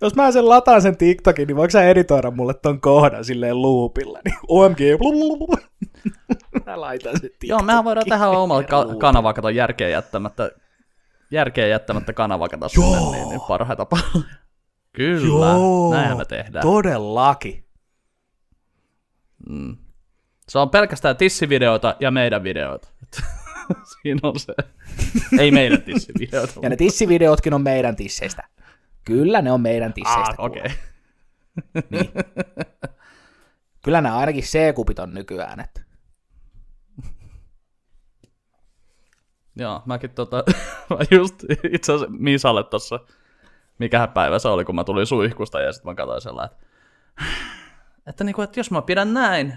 Jos mä sen lataan sen TikTokin, niin voiko sä editoida mulle ton kohdan silleen loopilla? Niin OMG. Mä laitan sen TikTokin. Joo, mehän voidaan tehdä omalla ka- kanavaa, kato järkeä jättämättä, järkeä jättämättä kanavaa, kato sinne, niin, niin parhaita palveluja. Kyllä, Joo, näinhän me tehdään. Todellakin. Se on pelkästään tissivideoita ja meidän videoita. Siinä on se. Ei meidän tissivideoita. Ja ne tissivideotkin on meidän tisseistä. Kyllä ne on meidän tisseistä. ah, okei. Okay. Niin. Kyllä nämä ainakin C-kupit on nykyään. Että. Joo, mäkin tota, mä just itse asiassa Misalle tossa, mikähän päivä se oli, kun mä tulin suihkusta ja sitten mä katsoin sellainen, että, että, niinku, että jos mä pidän näin,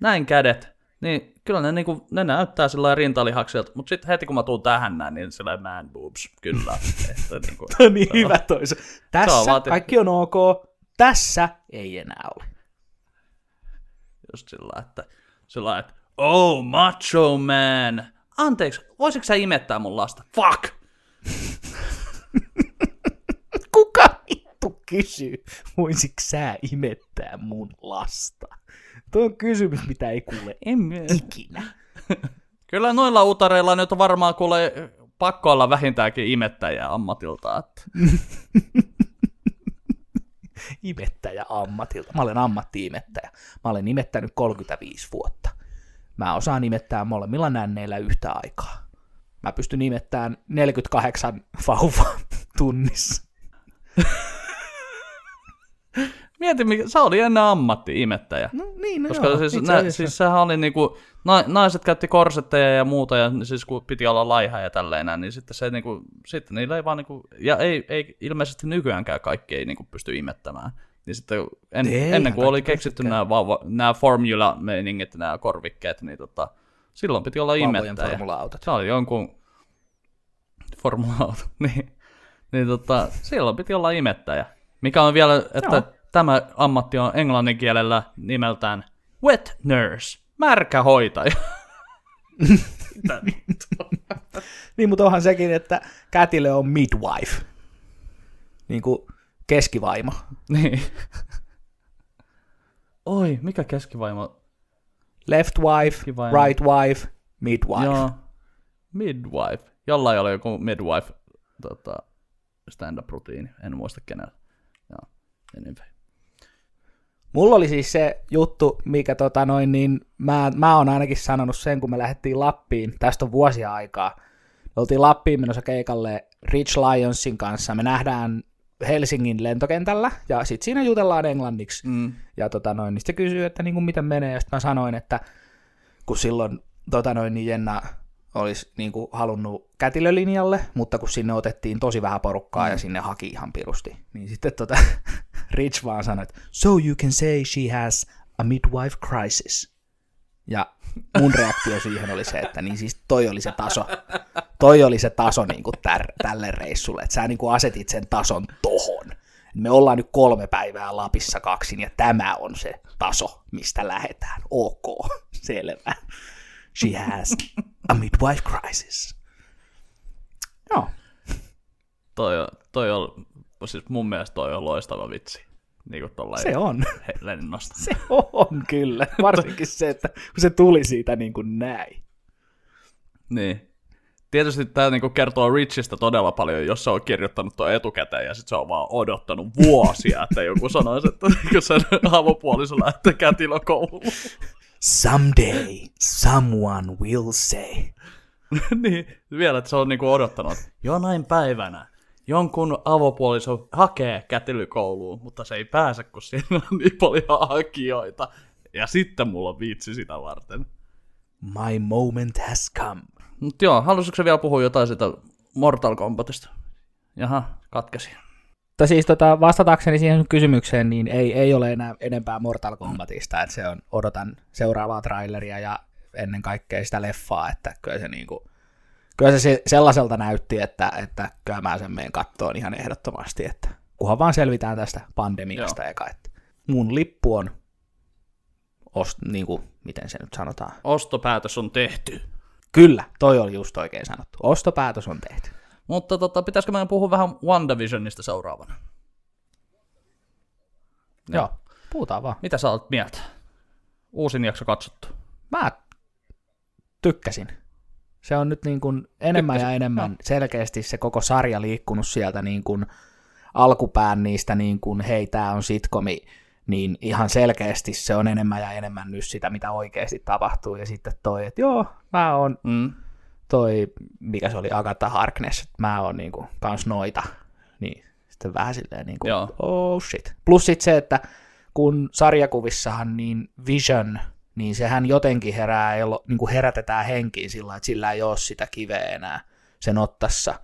näin kädet, niin kyllä ne, niinku, ne näyttää sillä rintalihaksilta, mutta sitten heti kun mä tuun tähän näin, niin sillä man boobs, kyllä. että, niinku, Tämä on niin hyvä toisa. Tässä vaati- kaikki on ok. Tässä ei enää ole. just sillä, että, sillä että oh, macho man, anteeksi, voisitko sä imettää mun lasta? Fuck! Kuka vittu kysyy, voisitko sä imettää mun lasta? Tuo on kysymys, mitä ei kuule En ikinä. Kyllä noilla utareilla nyt on varmaan kuule pakko olla vähintäänkin imettäjä ammatilta. Että. Imettäjä ammatilta. Mä olen ammatti-imettäjä. Mä olen imettänyt 35 vuotta. Mä osaan imettää molemmilla nänneillä yhtä aikaa. Mä pystyn imettämään 48 vauvaa tunnissa. Mieti, mikä, sä oli ennen ammatti-imettäjä. No niin, no Koska joo, siis, nä, siis sehän oli niinku, na, naiset käytti korsetteja ja muuta, ja siis kun piti olla laiha ja tälleen niin sitten se niinku, sitten niillä ei vaan niinku, ja ei, ei ilmeisesti nykyäänkään kaikki ei niinku pysty imettämään. Niin sitten en, Eihän ennen kuin oli keksitty nämä, vauva, nämä formula-meiningit, nämä korvikkeet, niin tota, silloin piti olla imettäjä. formula-autot. Se oli jonkun formula niin, niin tota, silloin piti olla imettäjä. Mikä on vielä, että Joo. tämä ammatti on englannin kielellä nimeltään wet nurse, märkä hoitaja. Niin, mutta onhan sekin, että kätille on midwife. Niin kuin keskivaimo. niin. Oi, mikä keskivaimo? Left wife, Keskivaimo. right wife, midwife. Joo, midwife. Jollain oli joku midwife tota, stand-up-rutiini, en muista kenellä. Anyway. Mulla oli siis se juttu, mikä tota noin, niin mä, mä oon ainakin sanonut sen, kun me lähdettiin Lappiin, tästä on vuosia aikaa. Me oltiin Lappiin menossa keikalle Rich Lionsin kanssa. Me nähdään Helsingin lentokentällä, ja sitten siinä jutellaan englanniksi. Mm. Ja tota noin, niin sitten kysyy, että niin kuin miten menee, ja sitten mä sanoin, että kun silloin tota noin, niin Jenna olisi niin kuin halunnut kätilölinjalle, mutta kun sinne otettiin tosi vähän porukkaa mm. ja sinne haki ihan pirusti, niin sitten tota, Rich vaan sanoi, että so you can say she has a midwife crisis. Ja mun reaktio siihen oli se, että niin siis toi oli se taso, toi oli se taso niin kuin tär, tälle reissulle, että sä niin kuin asetit sen tason tohon. Me ollaan nyt kolme päivää Lapissa kaksin ja tämä on se taso, mistä lähdetään. Ok, selvä. She has a midwife crisis. Joo. Toi, on- toi on, siis mun mielestä toi on loistava vitsi. Niin kuin tollain Se on. lennosta. Se on kyllä. Varsinkin se, että kun se tuli siitä niin kuin näin. Niin. Tietysti tämä niinku kertoo Richistä todella paljon, jos se on kirjoittanut tuon etukäteen ja sitten se on vaan odottanut vuosia, että joku sanoisi, että niinku sen avopuoliso lähtee kätilökouluun. Someday someone will say. niin, vielä, että se on niinku odottanut, jonain päivänä jonkun avopuoliso hakee kätilökouluun, mutta se ei pääse, kun siinä on niin paljon hakijoita. Ja sitten mulla on viitsi sitä varten. My moment has come. Mutta joo, halusitko se vielä puhua jotain sitä Mortal Kombatista? Jaha, katkesi. Mutta siis tota, vastatakseni siihen kysymykseen, niin ei, ei ole enää enempää Mortal Kombatista, että se on, odotan seuraavaa traileria ja ennen kaikkea sitä leffaa, että kyllä se, niinku, kyllä se se sellaiselta näytti, että, että kyllä mä sen meen kattoon ihan ehdottomasti, että kunhan vaan selvitään tästä pandemiasta Joo. eka, että mun lippu on, ost, niinku, miten se nyt sanotaan, Ostopäätös on tehty. kyllä, toi oli just oikein sanottu, ostopäätös on tehty. Mutta tota, pitäisikö meidän puhua vähän WandaVisionista seuraavana? Joo, puhutaan vaan. Mitä sä oot mieltä? Uusin jakso katsottu. mä tykkäsin. Se on nyt niin kuin enemmän Tykkäsit? ja enemmän No. selkeästi se koko sarja liikkunut sieltä niin kuin alkupään niistä niin kuin hei tää on sitkomi, niin ihan selkeästi se on enemmän ja enemmän nyt sitä, mitä oikeasti tapahtuu. Ja sitten toi, että joo, mä oon Mm. Toi, mikä se oli, Agatha Harkness, että mä oon niin kuin kans noita. Niin sitten vähän silleen niin kuin, Joo. oh shit. Plus sitten se, että kun sarjakuvissahan niin Vision, niin sehän jotenkin herää, niin kuin herätetään henkiin sillä, että sillä ei ole sitä kiveä enää sen ottassa.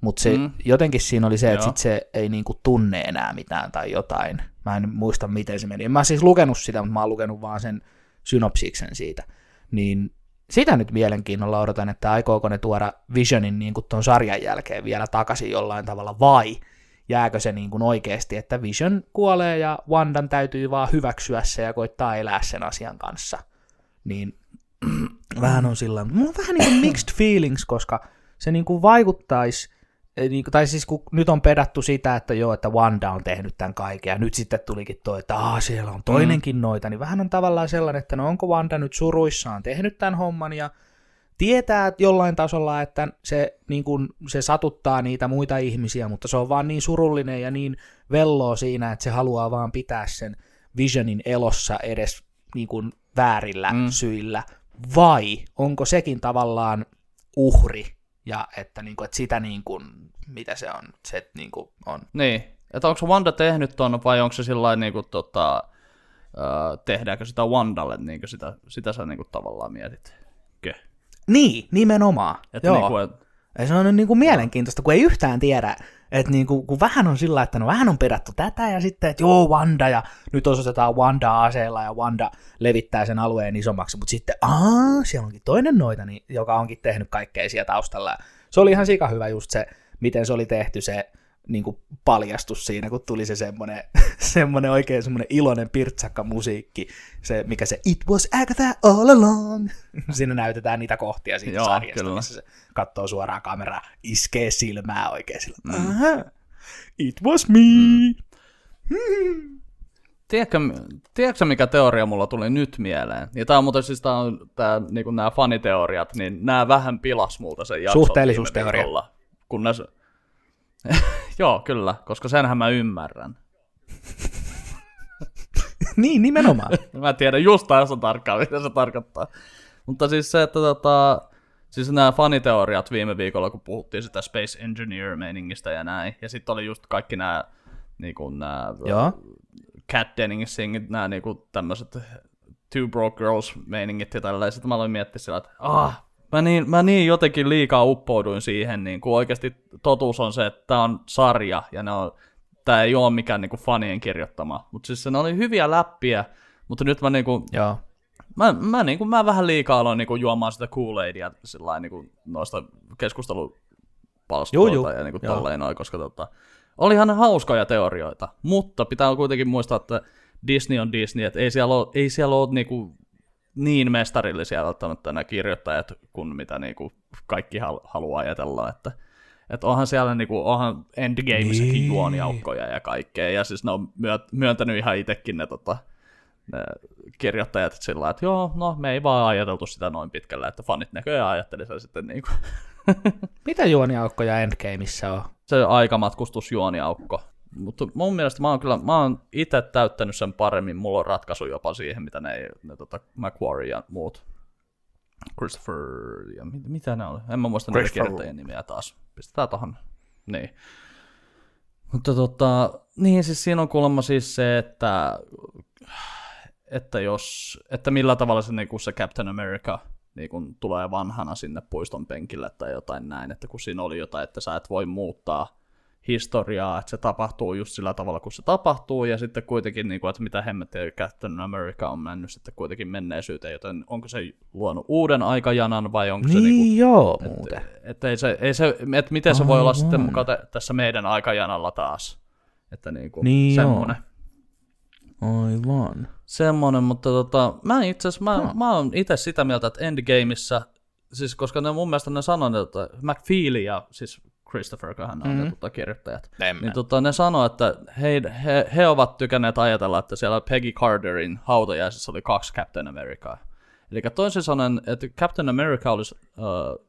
Mutta se, Mm. mm. jotenkin siinä oli se, että Joo. sit se ei niinku tunne enää mitään tai jotain. Mä en muista, miten se meni. En mä siis lukenut sitä, mutta mä oon lukenut vaan sen synopsiksen siitä. Niin sitä nyt mielenkiinnolla odotan, että aikooko ne tuoda Visionin niin kuin ton sarjan jälkeen vielä takaisin jollain tavalla, vai jääkö se niin kuin oikeasti, että Vision kuolee ja Wandan täytyy vaan hyväksyä se ja koittaa elää sen asian kanssa. Niin vähän on sillä mulla on vähän niin kuin mixed feelings, koska se niin kuin vaikuttaisi, niin tai siis kun nyt on pedattu sitä, että joo, että Wanda on tehnyt tämän kaiken, ja nyt sitten tulikin toi, että aah, siellä on toinenkin noita, niin vähän on tavallaan sellainen, että no onko Wanda nyt suruissaan tehnyt tämän homman, ja tietää että jollain tasolla, että se, niin kuin, se satuttaa niitä muita ihmisiä, mutta se on vaan niin surullinen ja niin velloo siinä, että se haluaa vaan pitää sen Visionin elossa edes niin kuin väärillä Mm. mm. syillä, vai onko sekin tavallaan uhri, ja että, niin kuin, että sitä niin kuin, mitä se on, se niin kuin on. Niin, että onko Wanda tehnyt ton vai onko se sillä niinku tota, äh, tehdäänkö sitä Wandalle, niinku sitä, sitä sä niinku tavallaan mietit. Kö? Niin, nimenomaan. Että Joo. niinku, et, Ja se on nyt niin kuin mielenkiintoista, kun ei yhtään tiedä, että niin kuin, kun vähän on sillä, että no vähän on pedattu tätä ja sitten, että joo, Wanda ja nyt osoitetaan Wanda aseella ja Wanda levittää sen alueen isommaksi, mutta sitten, aa, siellä onkin toinen noita, niin, joka onkin tehnyt kaikkea siellä taustalla. Se oli ihan sika hyvä just se, miten se oli tehty se niin kuin paljastus siinä, kun tuli se semmoinen, semmoinen oikein semmoinen iloinen pirtsakka musiikki, se, mikä se It was Agatha all along. Siinä näytetään niitä kohtia siitä Joo, sarjasta, kyllä. missä se katsoo suoraan kameraa, iskee silmää oikein sillä. Mm. Aha, it was me. Mm. tiedätkö, tiedätkö, mikä teoria mulla tuli nyt mieleen? Ja tää on muuten siis tää on, tää, niinku nämä faniteoriat, niin nämä vähän pilas multa sen jakson Suhteellisuusteoria. viikolla, Kunnes... Joo, kyllä, koska senhän mä ymmärrän. niin, nimenomaan. Mä tiedän just tässä tarkkaan, mitä se tarkoittaa. Mutta siis se, että tota, Siis nämä faniteoriat viime viikolla, kun puhuttiin sitä Space Engineer-meiningistä ja näin, ja sitten oli just kaikki nämä niin kuin nämä Joo. Cat Denningsingit, nämä niin kuin tämmöiset Two Broke Girls-meiningit ja tällä, ja sitten mä aloin miettiä sillä, että ah, mä niin, mä niin jotenkin liikaa uppouduin siihen, niin kuin oikeasti totuus on se, että tämä on sarja, ja ne on, tämä ei ole mikään niin kuin fanien kirjoittama, mutta siis ne oli hyviä läppiä, mutta nyt mä niinku, Joo. mä, mä, niinku, mä vähän liikaa aloin niinku juomaan sitä Kool-Aidia sillain, niinku, noista keskustelupalstoilta ja niinku, Joo. tolleen noin, koska tota, olihan ne hauskoja teorioita, mutta pitää kuitenkin muistaa, että Disney on Disney, että ei siellä ole, ei siellä ole niinku, niin mestarillisia välttämättä nämä kirjoittajat kuin mitä niinku, kaikki hal- haluaa ajatella, että et onhan siellä niinku, onhan Endgameissakin Niin. juoniaukkoja ja kaikkea, ja siis ne on myö- myöntänyt ihan itsekin ne, tota, ne kirjoittajat että sillä että joo, no me ei vaan ajateltu sitä noin pitkälle, että fanit näköjään ajatteli sen sitten niinku, Mitä juoniaukkoja Endgameissa on? se aikamatkustusjuoniaukko. Mutta mun mielestä mä oon kyllä, mä oon itse täyttänyt sen paremmin, mulla on ratkaisu jopa siihen, mitä ne, ne tota, Macquarie ja muut. Christopher ja mit, mitä ne oli? En mä muista näitä kirjoittajien nimiä taas. Pistetään tohon. Niin. Mutta tota, niin siis siinä on kuulemma siis se, että, että jos, että millä tavalla se, niin se Captain America niin kun tulee vanhana sinne puiston penkille tai jotain näin, että kun siinä oli jotain, että sä et voi muuttaa historiaa, että se tapahtuu just sillä tavalla, kun se tapahtuu, ja sitten kuitenkin, niin kuin, että mitä hemmettiä Captain America on mennyt sitten kuitenkin menneisyyteen, joten onko se luonut uuden aikajanan vai onko se niin kuin, Niin joo, muuten. että ei se, ei se, että miten se voi olla sitten mukaan tä- tässä meidän aikajanalla taas. Että niin kuin, Niin joo. semmoinen. Aivan. Semmoinen, mutta tota, mä itse asiassa, mä, mä oon itse sitä mieltä, että Endgameissa, siis koska ne mun mielestä ne sanoi, että McFeely ja siis Christopher, hän on mm-hmm. ne tota, kirjoittajat, En niin tota, ne sanoi, että he, he, he ovat tykänneet ajatella, että siellä Peggy Carterin hautajaisissa oli kaksi Captain Americaa. Eli toisin sanoen, että Captain America olisi äh,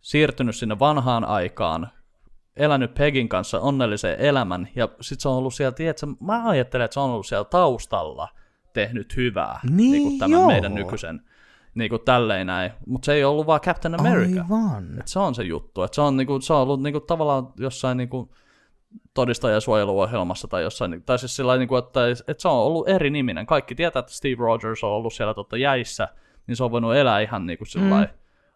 siirtynyt sinne vanhaan aikaan, elänyt Pegin kanssa onnellisen elämän, ja sitten se on ollut siellä, tiedätkö, mä ajattelen, että se on ollut siellä taustalla tehnyt hyvää, Niin, kuin tämän joo. meidän nykyisen, niin kuin tälleen näin, mutta se ei ollut vaan Captain America. Aivan. Et se on se juttu, että se on, niinku, se on ollut niinku, tavallaan jossain niinku, todistajasuojeluohjelmassa tai jossain, niinku- tai siis sillä niinku, että, että se on ollut eri niminen. Kaikki tietää, että Steve Rogers on ollut siellä totta jäissä, niin se on voinut elää ihan niinku sillä mm.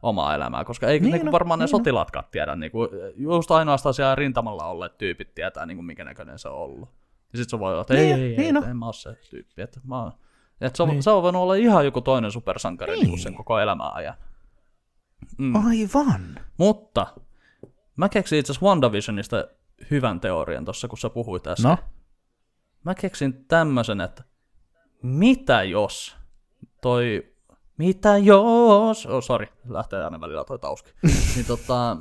omaa elämää, koska ei Niin niin, no, varmaan ne niin no. sotilaatkaan tiedä, niinku, just ainoastaan siellä rintamalla olleet tyypit tietää, niinku, mikä näköinen se on ollut. Ja sit se voi olla, että ei, Niin, ei, ei, niin että no. en mä ole se tyyppi, että mä oon, että se, on, niin. se on voinut olla ihan joku toinen supersankari niin. Niin. sen koko elämän ajan. Mm. Aivan. Mutta mä keksin itse asiassa WandaVisionista hyvän teorian tuossa, kun sä puhuit äsken. No, Mä keksin tämmöisen, että mitä jos toi, mitä jos, oh sorry, lähtee aina välillä toi tauski. niin tota,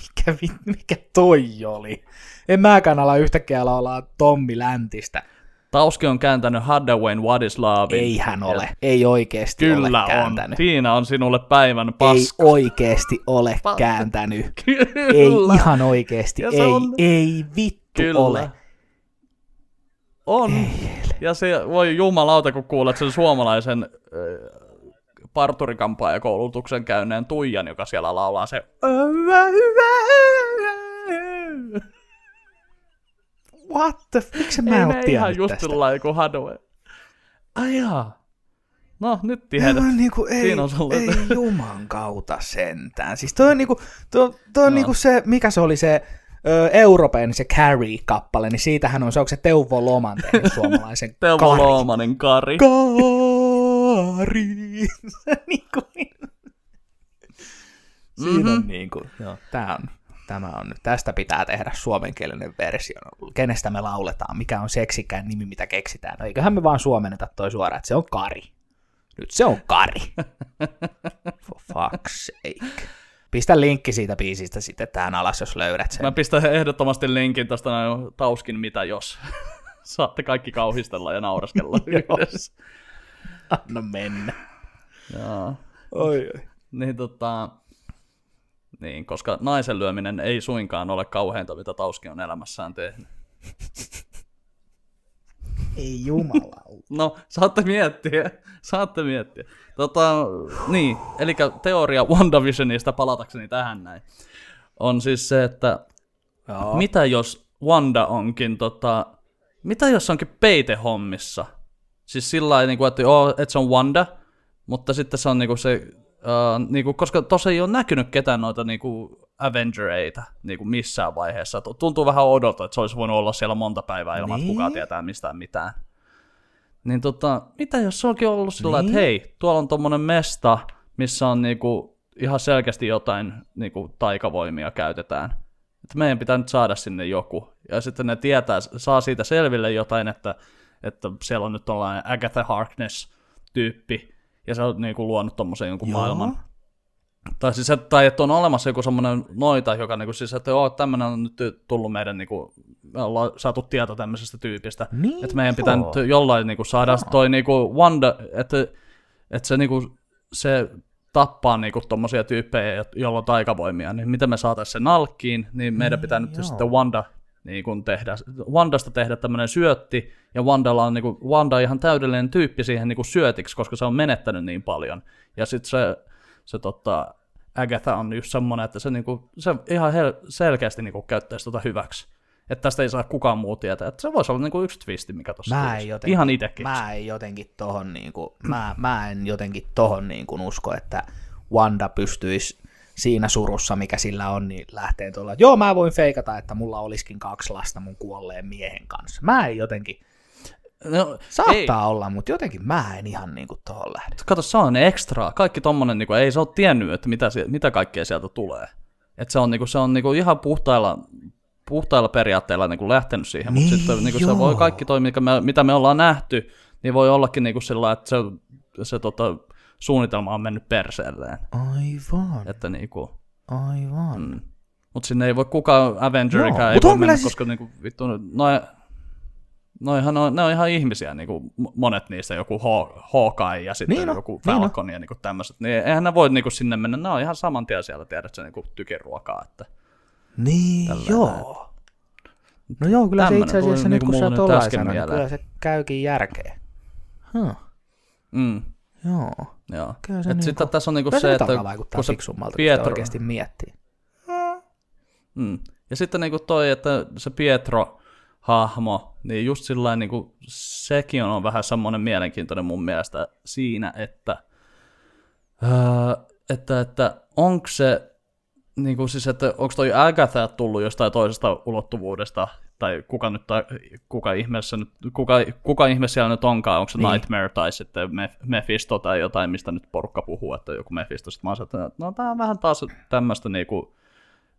mikä, mikä toi oli? En mäkään ala yhtäkkiä laulaa Tommi Läntistä. tauski on kääntänyt Haddawayn What is Love. Ei hän ole. Ei oikeesti Kyllä ole on. kääntänyt. Siinä on sinulle päivän Ei paska. oikeesti ole kääntänyt. Kyllä. Ei ihan oikeesti. Ja Ei, on- ei vittu Kyllä. ole. On. Ja se, voi jumalauta, kun kuulet sen suomalaisen äh, parturikampaajakoulutuksen käyneen Tuijan, joka siellä laulaa se What the f- Miksi mä en oo ihan just tästä? sillä kuin. Ai jaa. No, nyt tiedät. vaan niinku, ei, Siinä on sulle. ei juman kautta sentään. Siis toi on niinku, toi, toi on No. niinku se, mikä se oli se Euroopan se Carrie-kappale, niin siitähän on se, onko se Teuvo Loman tehnyt suomalaisen Teuvo Kari. Loomanen Kari. Kari. niinku, Siinä Mhm. on niinku, joo, tää on, tämä on nyt, tästä pitää tehdä suomenkielinen versio. Kenestä me lauletaan, mikä on seksikään nimi, mitä keksitään. No eiköhän me vaan suomenneta toi suoraan, että se on Kari. Nyt se on Kari. For fuck's sake. Pistä linkki siitä biisistä sitten tähän alas, jos löydät sen. Mä pistän ehdottomasti linkin tosta näin Tauskin mitä jos. Saatte kaikki kauhistella ja nauraskella yhdessä. Anna mennä. Joo. Oi, oi. Niin tota... Niin, koska naisen lyöminen ei suinkaan ole kauheinta, mitä Tauski on elämässään tehnyt. Ei jumala. No, saatte miettiä. Saatte miettiä. Tota, niin, eli teoria WandaVisionista palatakseni tähän näin. On siis se, että Joo. mitä jos Wanda onkin tota, mitä jos onkin peitehommissa? Siis sillä lailla, niinku, että, joo, että se on Wanda, mutta sitten se on niinku se, uh, niinku, koska tuossa ei ole näkynyt ketään noita niinku Avengereita niinku missään vaiheessa. Tuntuu vähän odolta, että se olisi voinut olla siellä monta päivää ilman, niin. että kukaan tietää mistään mitään. Niin tota, mitä jos se onkin ollut sillä niin. että hei, tuolla on tommonen mesta, missä on niinku ihan selkeästi jotain niinku taikavoimia käytetään. Että meidän pitää nyt saada sinne joku. Ja sitten ne tietää, saa siitä selville jotain, että, että siellä on nyt tällainen Agatha Harkness-tyyppi, ja se on niinku luonut tommosen jonkun Joo. maailman. Tai siis, että, tai että on olemassa joku semmoinen noita, joka niinku siis, että joo, tämmöinen on nyt tullut meidän, niinku, me ollaan saatu tieto tämmöisestä tyypistä. Niin, että meidän pitää joo. nyt jollain niinku saada toi niinku Wanda, että, että se niinku, se tappaa niinku tommosia tyyppejä, joilla on taikavoimia, niin miten me saataisiin se nalkkiin, niin meidän pitää nyt joo. sitten Wanda niin kun tehdä, Wandasta tehdä tämmöinen syötti, ja Wandalla on, niin kuin, Wanda on ihan täydellinen tyyppi siihen niin kuin syötiksi, koska se on menettänyt niin paljon. Ja sitten se, se tota, Agatha on just semmoinen, että se, niin kuin, se ihan hel- selkeästi niin kuin, käyttäisi tota hyväksi. Että tästä ei saa kukaan muu tietää. Että se voisi olla niin kuin yksi twisti, mikä tuossa jotenkin, Ihan itekin. Mä en jotenkin tohon niinku, mä, mä en jotenkin tohon niinku usko, että Wanda pystyisi siinä surussa, mikä sillä on, niin lähtee tuolla, että joo, mä voin feikata, että mulla olisikin kaksi lasta mun kuolleen miehen kanssa. Mä en jotenkin, No, saattaa ei. olla, mutta jotenkin mä en ihan niinku tohon lähde. Kato, se on extra. Kaikki tommonen, niin kuin, ei se ole tiennyt, että mitä, mitä kaikkea sieltä tulee. Et se on, niin kuin, se on niin kuin, ihan puhtailla, puhtailla periaatteilla niin kuin, lähtenyt siihen, mutta Niin, sitten niin kuin, se voi kaikki toi, mikä me, mitä me ollaan nähty, niin voi ollakin niin kuin, sillä että se, se tota, suunnitelma on mennyt perseelleen. Aivan, Että, niin kuin, aivan. mm. Mutta sinne ei voi kukaan Avengerikään Joo, ei voi mennä, siis- koska niin kuin, vittu, noi, noihan on, ne on ihan ihmisiä, niin kuin monet niistä, joku Haw- Hawkeye ja sitten Niin on, joku niin on. Falcon ja niin tämmöiset. Niin eihän ne voi niin kuin sinne mennä, ne on ihan saman tien siellä, tiedät sä, niin kuin tykiruokaa. Että. Niin, Tälleen joo. No joo, kyllä se Tämmönen itse asiassa tuli nyt niinku kun sä sanoit, niin kyllä se käykin järkeen. Huh. Mm, Joo. joo. Kyllä se Et niinku- sitten tässä on niin Kyllä se, se että kun se Pietro, oikeasti miettii. Mm. Ja sitten niinku toi, että se Pietro-hahmo, niin just sillä niinku, sekin on vähän semmoinen mielenkiintoinen mun mielestä siinä, että, öö, että, että onko se, niinku siis, että onko toi Agatha tullut jostain toisesta ulottuvuudesta, tai kuka nyt, tai kuka ihmeessä nyt, kuka, kuka ihme siellä nyt onkaan, onko se Niin. Nightmare tai sitten Meph- Mephisto tai jotain, mistä nyt porukka puhuu, että joku Mephisto, sitten mä oon että no tää on vähän taas tämmöistä niinku,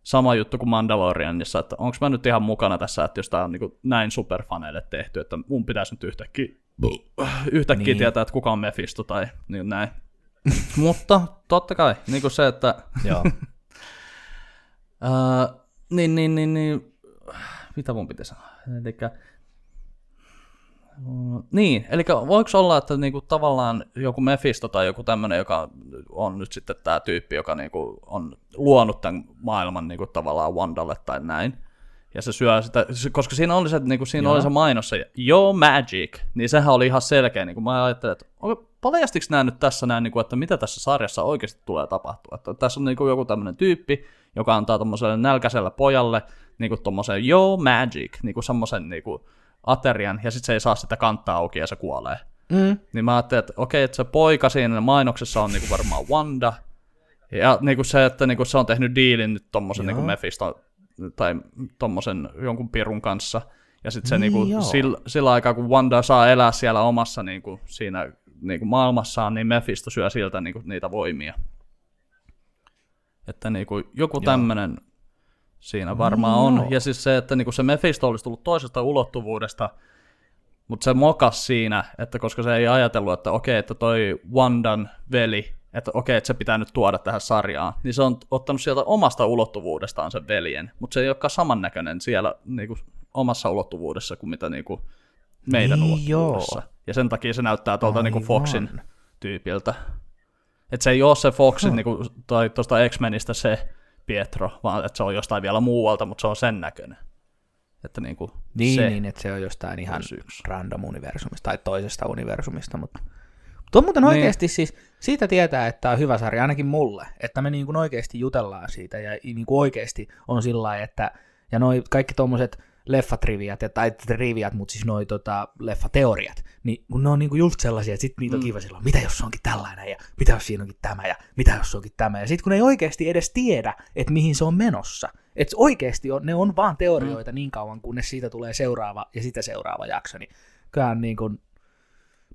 sama juttu kuin Mandalorianissa, että onko mä nyt ihan mukana tässä, että jos tää on niin näin superfaneille tehty, että mun pitäisi nyt yhtäkkiä, yhtäkkiä Niin. niin. tietää, että kuka on Mephisto tai niin näin. Mutta totta kai, niin kuin se, että Joo. Ää, niin, niin, niin, niin, mitä mun piti sanoa? Elikkä, Niin, eli voiko olla, että niinku tavallaan joku Mephisto tai joku tämmöinen, joka on nyt sitten tämä tyyppi, joka niinku on luonut tämän maailman niinku tavallaan Wandalle tai näin, ja se syö sitä, koska siinä oli se, niinku, siinä Joo. oli se mainos, se Yo Magic, niin sehän oli ihan selkeä, niin kuin mä ajattelin, että paljastiko nämä nyt tässä näin, niin kuin, että mitä tässä sarjassa oikeasti tulee tapahtua, että tässä on niin kuin joku tämmöinen tyyppi, joka antaa tuommoiselle nälkäiselle pojalle niin kuin tommosen Yo Magic, niin kuin semmoisen niin kuin aterian, ja sitten se ei saa sitä kantaa auki ja se kuolee. Mm. Niin mä ajattelin, että okei, että se poika siinä mainoksessa on niinku varmaan Wanda. Ja niinku se, että niinku se on tehnyt diilin nyt tommosen niinku Mephisto tai tommosen jonkun pirun kanssa. Ja sitten se Niin, niinku, sillä, sillä aikaa, kun Wanda saa elää siellä omassa niinku, siinä niinku maailmassaan, niin Mephisto syö siltä niinku, niitä voimia. Että niinku, joku tämmönen siinä varmaan on. Joo. Ja siis se, että niinku se Mephisto olisi tullut toisesta ulottuvuudesta, mutta se mokas siinä, että koska se ei ajatellut, että okei, että toi Wandan veli, että okei, että se pitää nyt tuoda tähän sarjaan, niin se on ottanut sieltä omasta ulottuvuudestaan sen veljen, mutta se ei olekaan samannäköinen siellä niinku, omassa ulottuvuudessa kuin mitä niinku, meidän Niin, ulottuvuudessa. joo. Ja sen takia se näyttää tuolta niinku Aivan. Foxin tyypiltä. Että se ei ole se Foxin, hmm. niinku, tai tuosta X-Menistä se Pietro, vaan että se on jostain vielä muualta, mutta se on sen näköinen. Että niinku Niin, se niin, että se on jostain ihan yksi. random universumista tai toisesta universumista, mutta Tuo on muuten Niin. oikeasti siis, siitä tietää, että tämä on hyvä sarja, ainakin mulle, että me niin kuin oikeasti jutellaan siitä ja niin kuin oikeasti on sillä lailla, että ja noi kaikki tuommoiset leffatriviat, ja- tai triviat, mutta siis noi tota, leffateoriat, niin kun ne on niinku just sellaisia, että sit niitä on Mm. kiva silloin, mitä jos se onkin tällainen, ja mitä jos siinä onkin tämä, ja mitä jos se onkin tämä, ja sitten kun ei oikeasti edes tiedä, että mihin se on menossa, että oikeasti on, ne on vaan teorioita mm. niin kauan, kunnes siitä tulee seuraava ja sitä seuraava jakso, niin kyllähän niin kuin,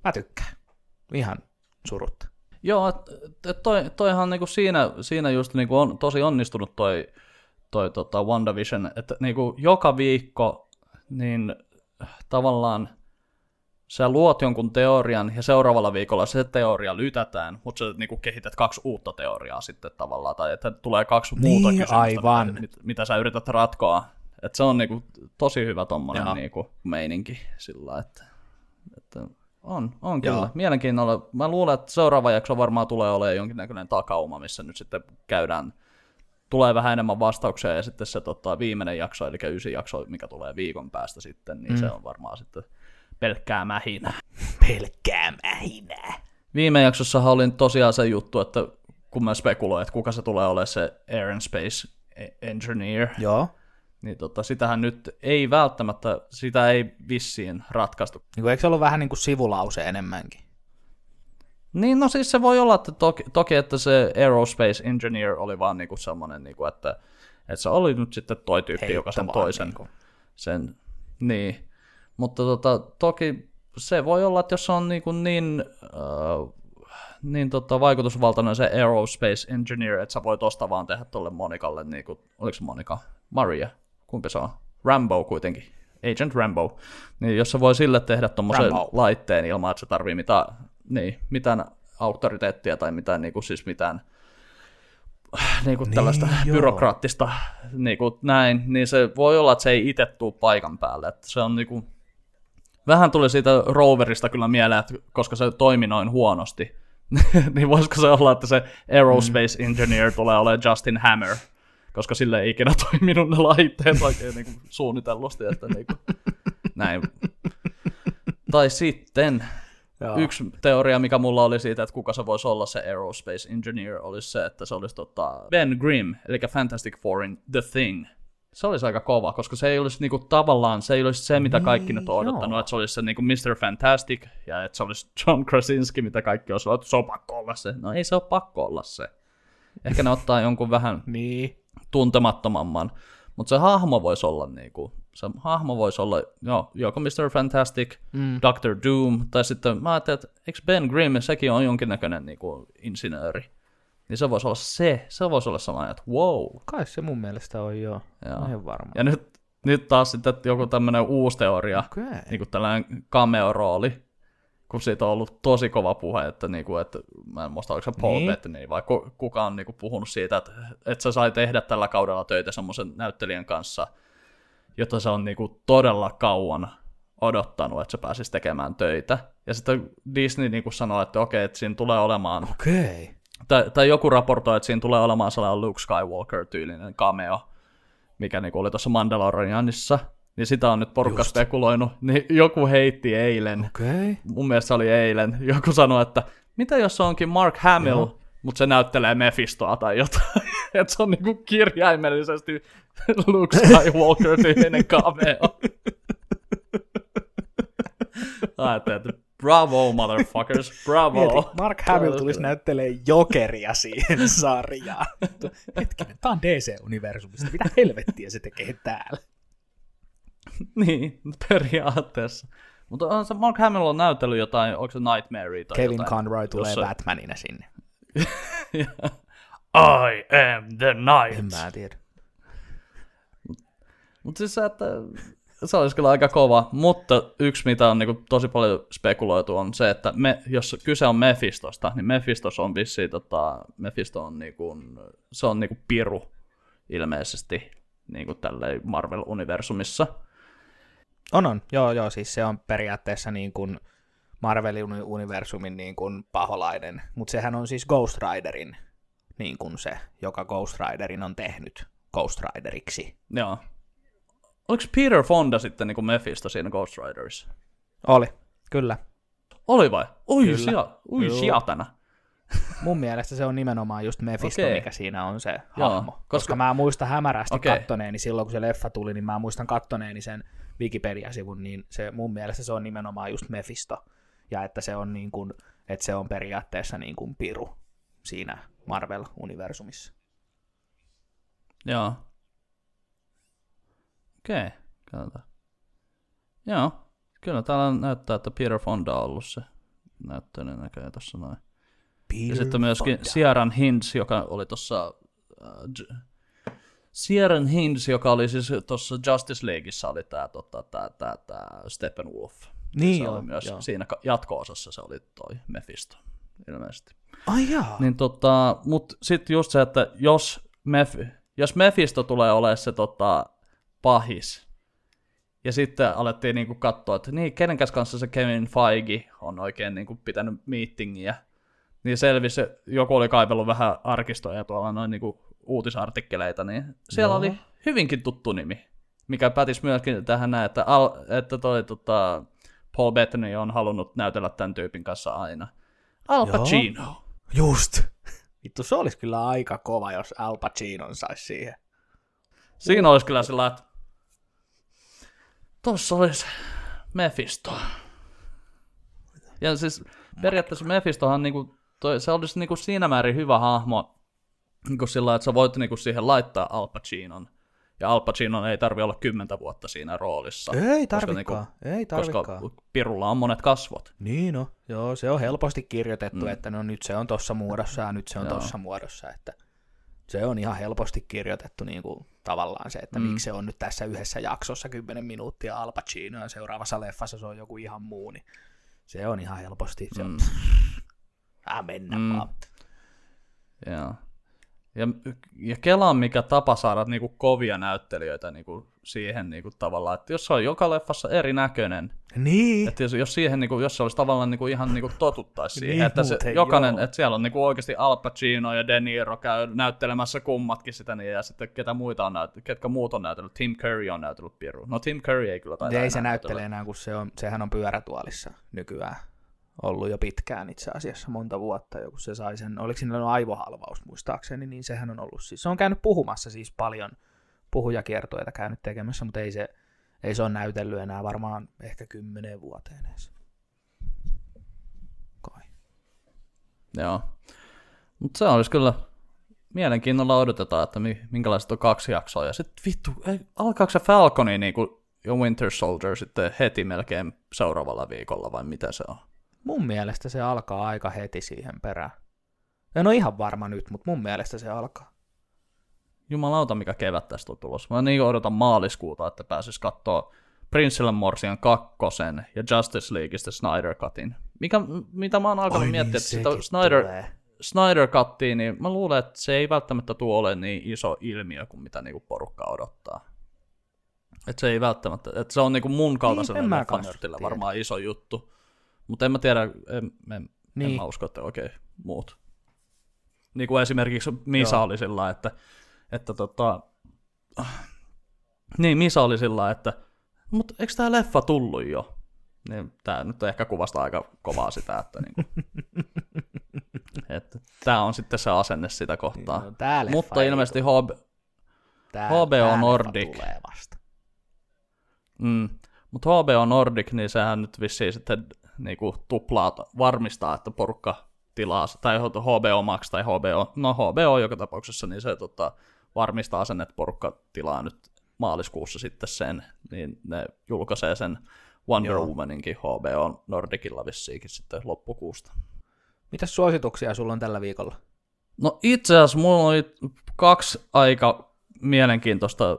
mä tykkään. Ihan surutta. Joo, toi, toihan niinku siinä, siinä just niinku on tosi onnistunut toi, toi tota WandaVision, että niinku joka viikko niin tavallaan sä luot jonkun teorian ja seuraavalla viikolla se teoria lytätään, mutta sä niinku kehität kaksi uutta teoriaa sitten tavallaan, tai että tulee kaksi muuta Niin, kysymystä, aivan. Mitä, mit, mitä sä yrität ratkoa. Et se on niinku tosi hyvä tommonen niinku meininki sillä, että, että on, on Joo. kyllä. Mielenkiinnolla. Mä luulen, että seuraava jakso varmaan tulee olemaan jonkinnäköinen takauma, missä nyt sitten käydään, tulee vähän enemmän vastauksia ja sitten se tota, viimeinen jakso, eli ysi jakso, mikä tulee viikon päästä sitten, niin mm. se on varmaan sitten pelkkää mähinä. Pelkkää mähinää. Viime jaksossahan oli tosiaan se juttu, että kun mä spekuloin, että kuka se tulee olemaan se Air and Space Engineer, Joo. Niin tota, sitähän nyt ei välttämättä, sitä ei vissiin ratkaistu. Niin kuin, eikö se ollut vähän niin kuin sivulause enemmänkin? Niin, no siis se voi olla, että toki, toki että se Aerospace Engineer oli vaan niinku semmoinen, niinku, että, että se oli nyt sitten toi tyyppi, Heitto joka sen toisen. niinku. Sen, niin. Mutta tota, toki se voi olla, että jos se on niinku niin, äh, niin tota, vaikutusvaltainen se Aerospace Engineer, että sä voit tosta vaan tehdä tolle Monikalle, niinku, oliko se Monika? Maria? Kumpi se on? Rambo kuitenkin. Agent Rambo. Niin jos se voi sille tehdä Rambo. laitteen ilman, että se tarvii mitään, niin, mitään auktoriteettia tai mitään, niinku, siis mitään niinku niin, tällaista joo. byrokraattista niinku, näin, niin se voi olla, että se ei itse tuu paikan päälle. Että se on niinku, vähän tuli siitä roverista kyllä mieleen, että koska se toimi noin huonosti, niin voisiko se olla, että se Aerospace Engineer tulee olemaan Justin Hammer, koska sille ei ikinä toiminut ne laitteet oikein niinku suunnitellusti, että niinku, näin. Tai sitten Joo. Yksi teoria, mikä mulla oli siitä, että kuka se voisi olla se Aerospace Engineer, olisi se, että se olisi tota Ben Grimm, eli Fantastic Fourin The Thing. Se olisi aika kova, koska se ei olisi niinku tavallaan, se ei olisi se, mitä kaikki nyt on odottanut, Niin, joo. että se olisi se niinku Mr. Fantastic, ja että se olisi John Krasinski, mitä kaikki olisi että se on pakko olla se. No ei se ole pakko olla se. Ehkä ne ottaa jonkun vähän Niin. Tuntemattomamman. Mutta se hahmo voisi olla niinku, se hahmo voisi olla jo, joko Mr. Fantastic, mm. Doctor Doom, tai sitten mä ajattelin, että eikö Ben Grimm, sekin on jonkinnäköinen niinku insinööri. Niin se voisi olla se, se voisi olla sellainen, että wow. Kai se mun mielestä on joo. Joo. Ihan varma. Ja nyt, nyt taas sitten joku tämmöinen uusi teoria, Okei. niin kuin tällainen cameo-rooli, kun siitä on ollut tosi kova puhe, että, niin kuin, että mä en muista, oliko se Paul Niin. niin. Bettany vai ku- kuka on niin kuin, puhunut siitä, että, että se sai tehdä tällä kaudella töitä semmoisen näyttelijän kanssa, jota se on niin kuin, todella kauan odottanut, että se pääsisi tekemään töitä. Ja sitten Disney niin kuin sanoi, että okei, että siinä tulee olemaan Okei. tai, tai joku raportoi, että siinä tulee olemaan sellainen Luke Skywalker-tyylinen cameo, mikä niinku oli tuossa Mandalorianissa, niin sitä on nyt porukka Just. spekuloinut, niin joku heitti eilen, Okei. mun mielestä se oli eilen, joku sanoi, että mitä jos se onkin Mark Hamill, mutta se näyttelee Mephistoa tai jotain, että se on niinku kirjaimellisesti Luke Skywalker-tyylinen cameo. Ajattelin, että bravo motherfuckers, bravo. Mieti, Mark Hamill tulisi näyttelee jokeria siihen sarjaan. Hetkinen, tää on DC-universumista. Mitä helvettiä se tekee täällä? Niin, periaatteessa. Mutta on se Mark Hamill on näytellyt jotain, onko se Nightmare tai Kevin jotain. Conroy tulee jossa- Batmanina sinne. I am the night. En mä tiedä. Mutta siis että se olisi kyllä aika kova. Mutta yksi, mitä on niinku tosi paljon spekuloitu, on se, että me, jos kyse on Mephistosta, niin Mephistos on vissiin, tota, Mephisto on niinku, se on niinku piru ilmeisesti niinku tälleen Marvel-universumissa. On, on. Joo, joo, siis se on periaatteessa niin kuin Marvelin uni- universumin niin kuin paholainen, mutta sehän on siis Ghost Riderin niin kuin se, joka Ghost Riderin on tehnyt Ghost Rideriksi. Joo. oliko Peter Fonda sitten niin kuin Mephisto siinä Ghost Riderissa? Oli, kyllä. Oli vai? Kyllä. sia, ui Joo. siatana. Mun mielestä se on nimenomaan just Mephisto, Okei. mikä siinä on se Joo, hahmo. Koska, koska- mä muistan hämärästi okay. kattoneeni silloin, kun se leffa tuli, niin mä muistan kattoneeni sen Wikipedia-sivun, niin se mun mielestä se on nimenomaan just Mephisto. Ja että se on, niin kuin, että se on periaatteessa niin kuin piru siinä Marvel-universumissa. Joo. Okei, okay, katsotaan. Joo, kyllä täällä näyttää, että Peter Fonda on ollut se näyttelijä näköjään tuossa noin. Peter Ja sitten myöskin Fonda. Sierran Hinds, joka oli tuossa... Äh, Sierran Hinds, joka oli siis tuossa Justice Leagueissa, oli tää, tota, tää, tää, tää Steppenwolf. Niin se joo, oli myös joo. siinä jatko-osassa se oli toi Mephisto, ilmeisesti. Ai jaa. Niin tota, mut sitten just se, että jos, Meph- jos Mephisto tulee olemaan se tota, pahis, ja sitten alettiin niinku katsoa, että niin, kenen kanssa se Kevin Feige on oikein niinku pitänyt meetingiä, niin selvisi, joku oli kaivellut vähän arkistoja tuolla noin niinku uutisartikkeleita, niin siellä Joo. oli hyvinkin tuttu nimi, mikä pätisi myöskin tähän näin, että, al, että toi tota, Paul Bettany on halunnut näytellä tämän tyypin kanssa aina. Al Joo. Pacino. Just. Vittu, se olisi kyllä aika kova, jos Al Pacinon saisi siihen. Siinä olisi kyllä sillä, että tossa olisi Mephisto. Ja siis periaatteessa Mephistohan niinku, toi, se olisi niinku siinä määrin hyvä hahmo, niinku sillä että sä voit niinku siihen laittaa Al Pacinon. Ja Al Pacinon ei tarvi olla kymmentä vuotta siinä roolissa. Ei koska tarvikaan, ei koska tarvikaan. Pirulla on monet kasvot. Niin no, joo, se on helposti kirjoitettu, mm. että no nyt se on tossa muodossa ja nyt se on Joo. tossa muodossa, että se on ihan helposti kirjoitettu niin kuin, tavallaan se, että mm. miksi se on nyt tässä yhdessä jaksossa 10 minuuttia Al Pacino ja seuraavassa leffassa se on joku ihan muu, niin se on ihan helposti, se on, Mm. Äh, mennä Mm. vaan. Joo. Ja, ja Kela on mikä tapa saada niinku kovia näyttelijöitä niinku siihen niinku tavallaan, että jos se on joka leffassa erinäköinen, Niin, että jos, jos, siihen, niinku, jos se olisi tavallaan niinku ihan niinku totuttaisi siihen, Niin että se, muuten, jokainen, joo. että siellä on niinku oikeasti Al Pacino ja De Niro käy näyttelemässä kummatkin sitä, niin, ja sitten ketä muita on näytellyt, ketkä muut on näytellyt, Tim Curry on näytellyt Piru. No Tim Curry ei kyllä taida ei se näyttele enää, kun se on, sehän on pyörätuolissa nykyään ollut jo pitkään itse asiassa, monta vuotta jo, kun se sai sen, oliko siinä aivohalvaus muistaakseni, niin sehän on ollut siis, se on käynyt puhumassa siis paljon puhujakiertoita käynyt tekemässä, mutta ei se, ei se ole näytellyt enää varmaan ehkä kymmeneen vuoteen edes. Kai. Joo. Mutta se olisi kyllä mielenkiinnolla odotetaan, että mi- minkälaiset on kaksi jaksoa. Ja sitten vittu, alkaako se Falconi niinku, ja Winter Soldier sitten heti melkein seuraavalla viikolla vai mitä se on? Mun mielestä se alkaa aika heti siihen perään. En ole ihan varma nyt, mutta mun mielestä se alkaa. Jumalauta, mikä kevät tästä on tulossa. Mä niin odotan maaliskuuta, että pääsis katsoa Prinselle Morsian kakkosen ja Justice Leagueista Snyder Cutin. Mikä, mitä mä oon alkanut Oi miettiä, niin, että Snyder, tulee. Snyder Cuttiin, niin mä luulen, että se ei välttämättä tule olemaan niin iso ilmiö kuin mitä niinku porukka odottaa. Että se ei välttämättä, että se on niinku mun kaltaiselle niin, varmaan iso juttu. Mutta en mä tiedä, en, en, niin. en Niin. mä usko, että oikein muut. Niin kuin esimerkiksi Misa Joo. oli sillä, että, että tota, niin Misa oli sillä, että mutta eikö tämä leffa tullut jo? Niin tämä nyt ehkä kuvasta aika kovaa sitä, että niinku, että tämä on sitten se asenne sitä kohtaa. No, tää Mutta ei ilmeisesti HB, Tää, HBO tää Nordic. tulee vasta. mm, mutta HBO Nordic, niin sehän nyt vissiin sitten niinku tuplaa, varmistaa, että porukka tilaa, tai HBO Max tai HBO, no HBO joka tapauksessa, niin se tota, varmistaa sen, että porukka tilaa nyt maaliskuussa sitten sen, niin ne julkaisee sen Wonder Joo. Womaninkin HBO Nordicilla vissiinkin sitten loppukuusta. Mitäs suosituksia sulla on tällä viikolla? No itse asiassa mulla oli kaksi aika mielenkiintoista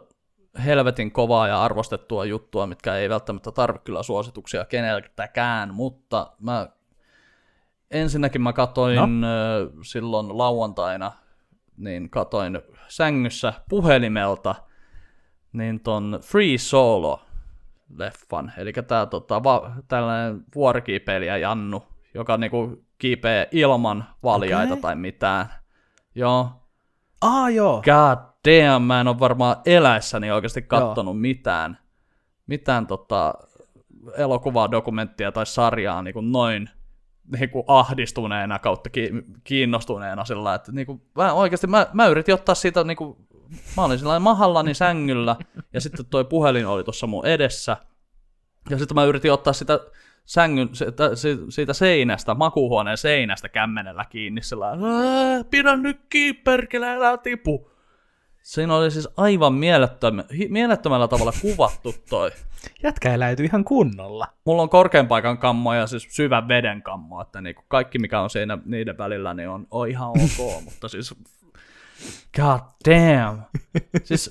helvetin kovaa ja arvostettua juttua, mitkä ei välttämättä tarvitse kyllä suosituksia keneltäkään, mutta mä ensinnäkin mä katoin no. silloin lauantaina, niin katoin sängyssä puhelimelta niin ton Free Solo leffan, eli tää tota, va, tällainen vuorikiipeilijä Jannu, joka niinku kiipee ilman valjaita Okei. tai mitään. Joo, Ah joo, god damn, mä en ole varmaan eläessäni oikeasti kattonut mitään, mitään tota, elokuvaa, dokumenttia tai sarjaa niin kuin noin niin kuin ahdistuneena kautta kiinnostuneena sillä että niin kuin, mä oikeasti mä, mä yritin ottaa siitä niin kuin, mä olin sillä mahallani sängyllä ja sitten toi puhelin oli tuossa mun edessä ja sitten mä yritin ottaa sitä sängyn, siitä seinästä, makuuhuoneen seinästä kämmenellä kiinni sillä pidä nyt kiinni, perkele, älä tipu. Siinä oli siis aivan mielettöm, mielettömällä tavalla kuvattu toi. Jätkä eläytyi ihan kunnolla. Mulla on korkean paikan kammo ja siis syvän veden kammo, että niinku kaikki mikä on siinä niiden välillä niin on, on ihan ok, mutta siis god damn. Siis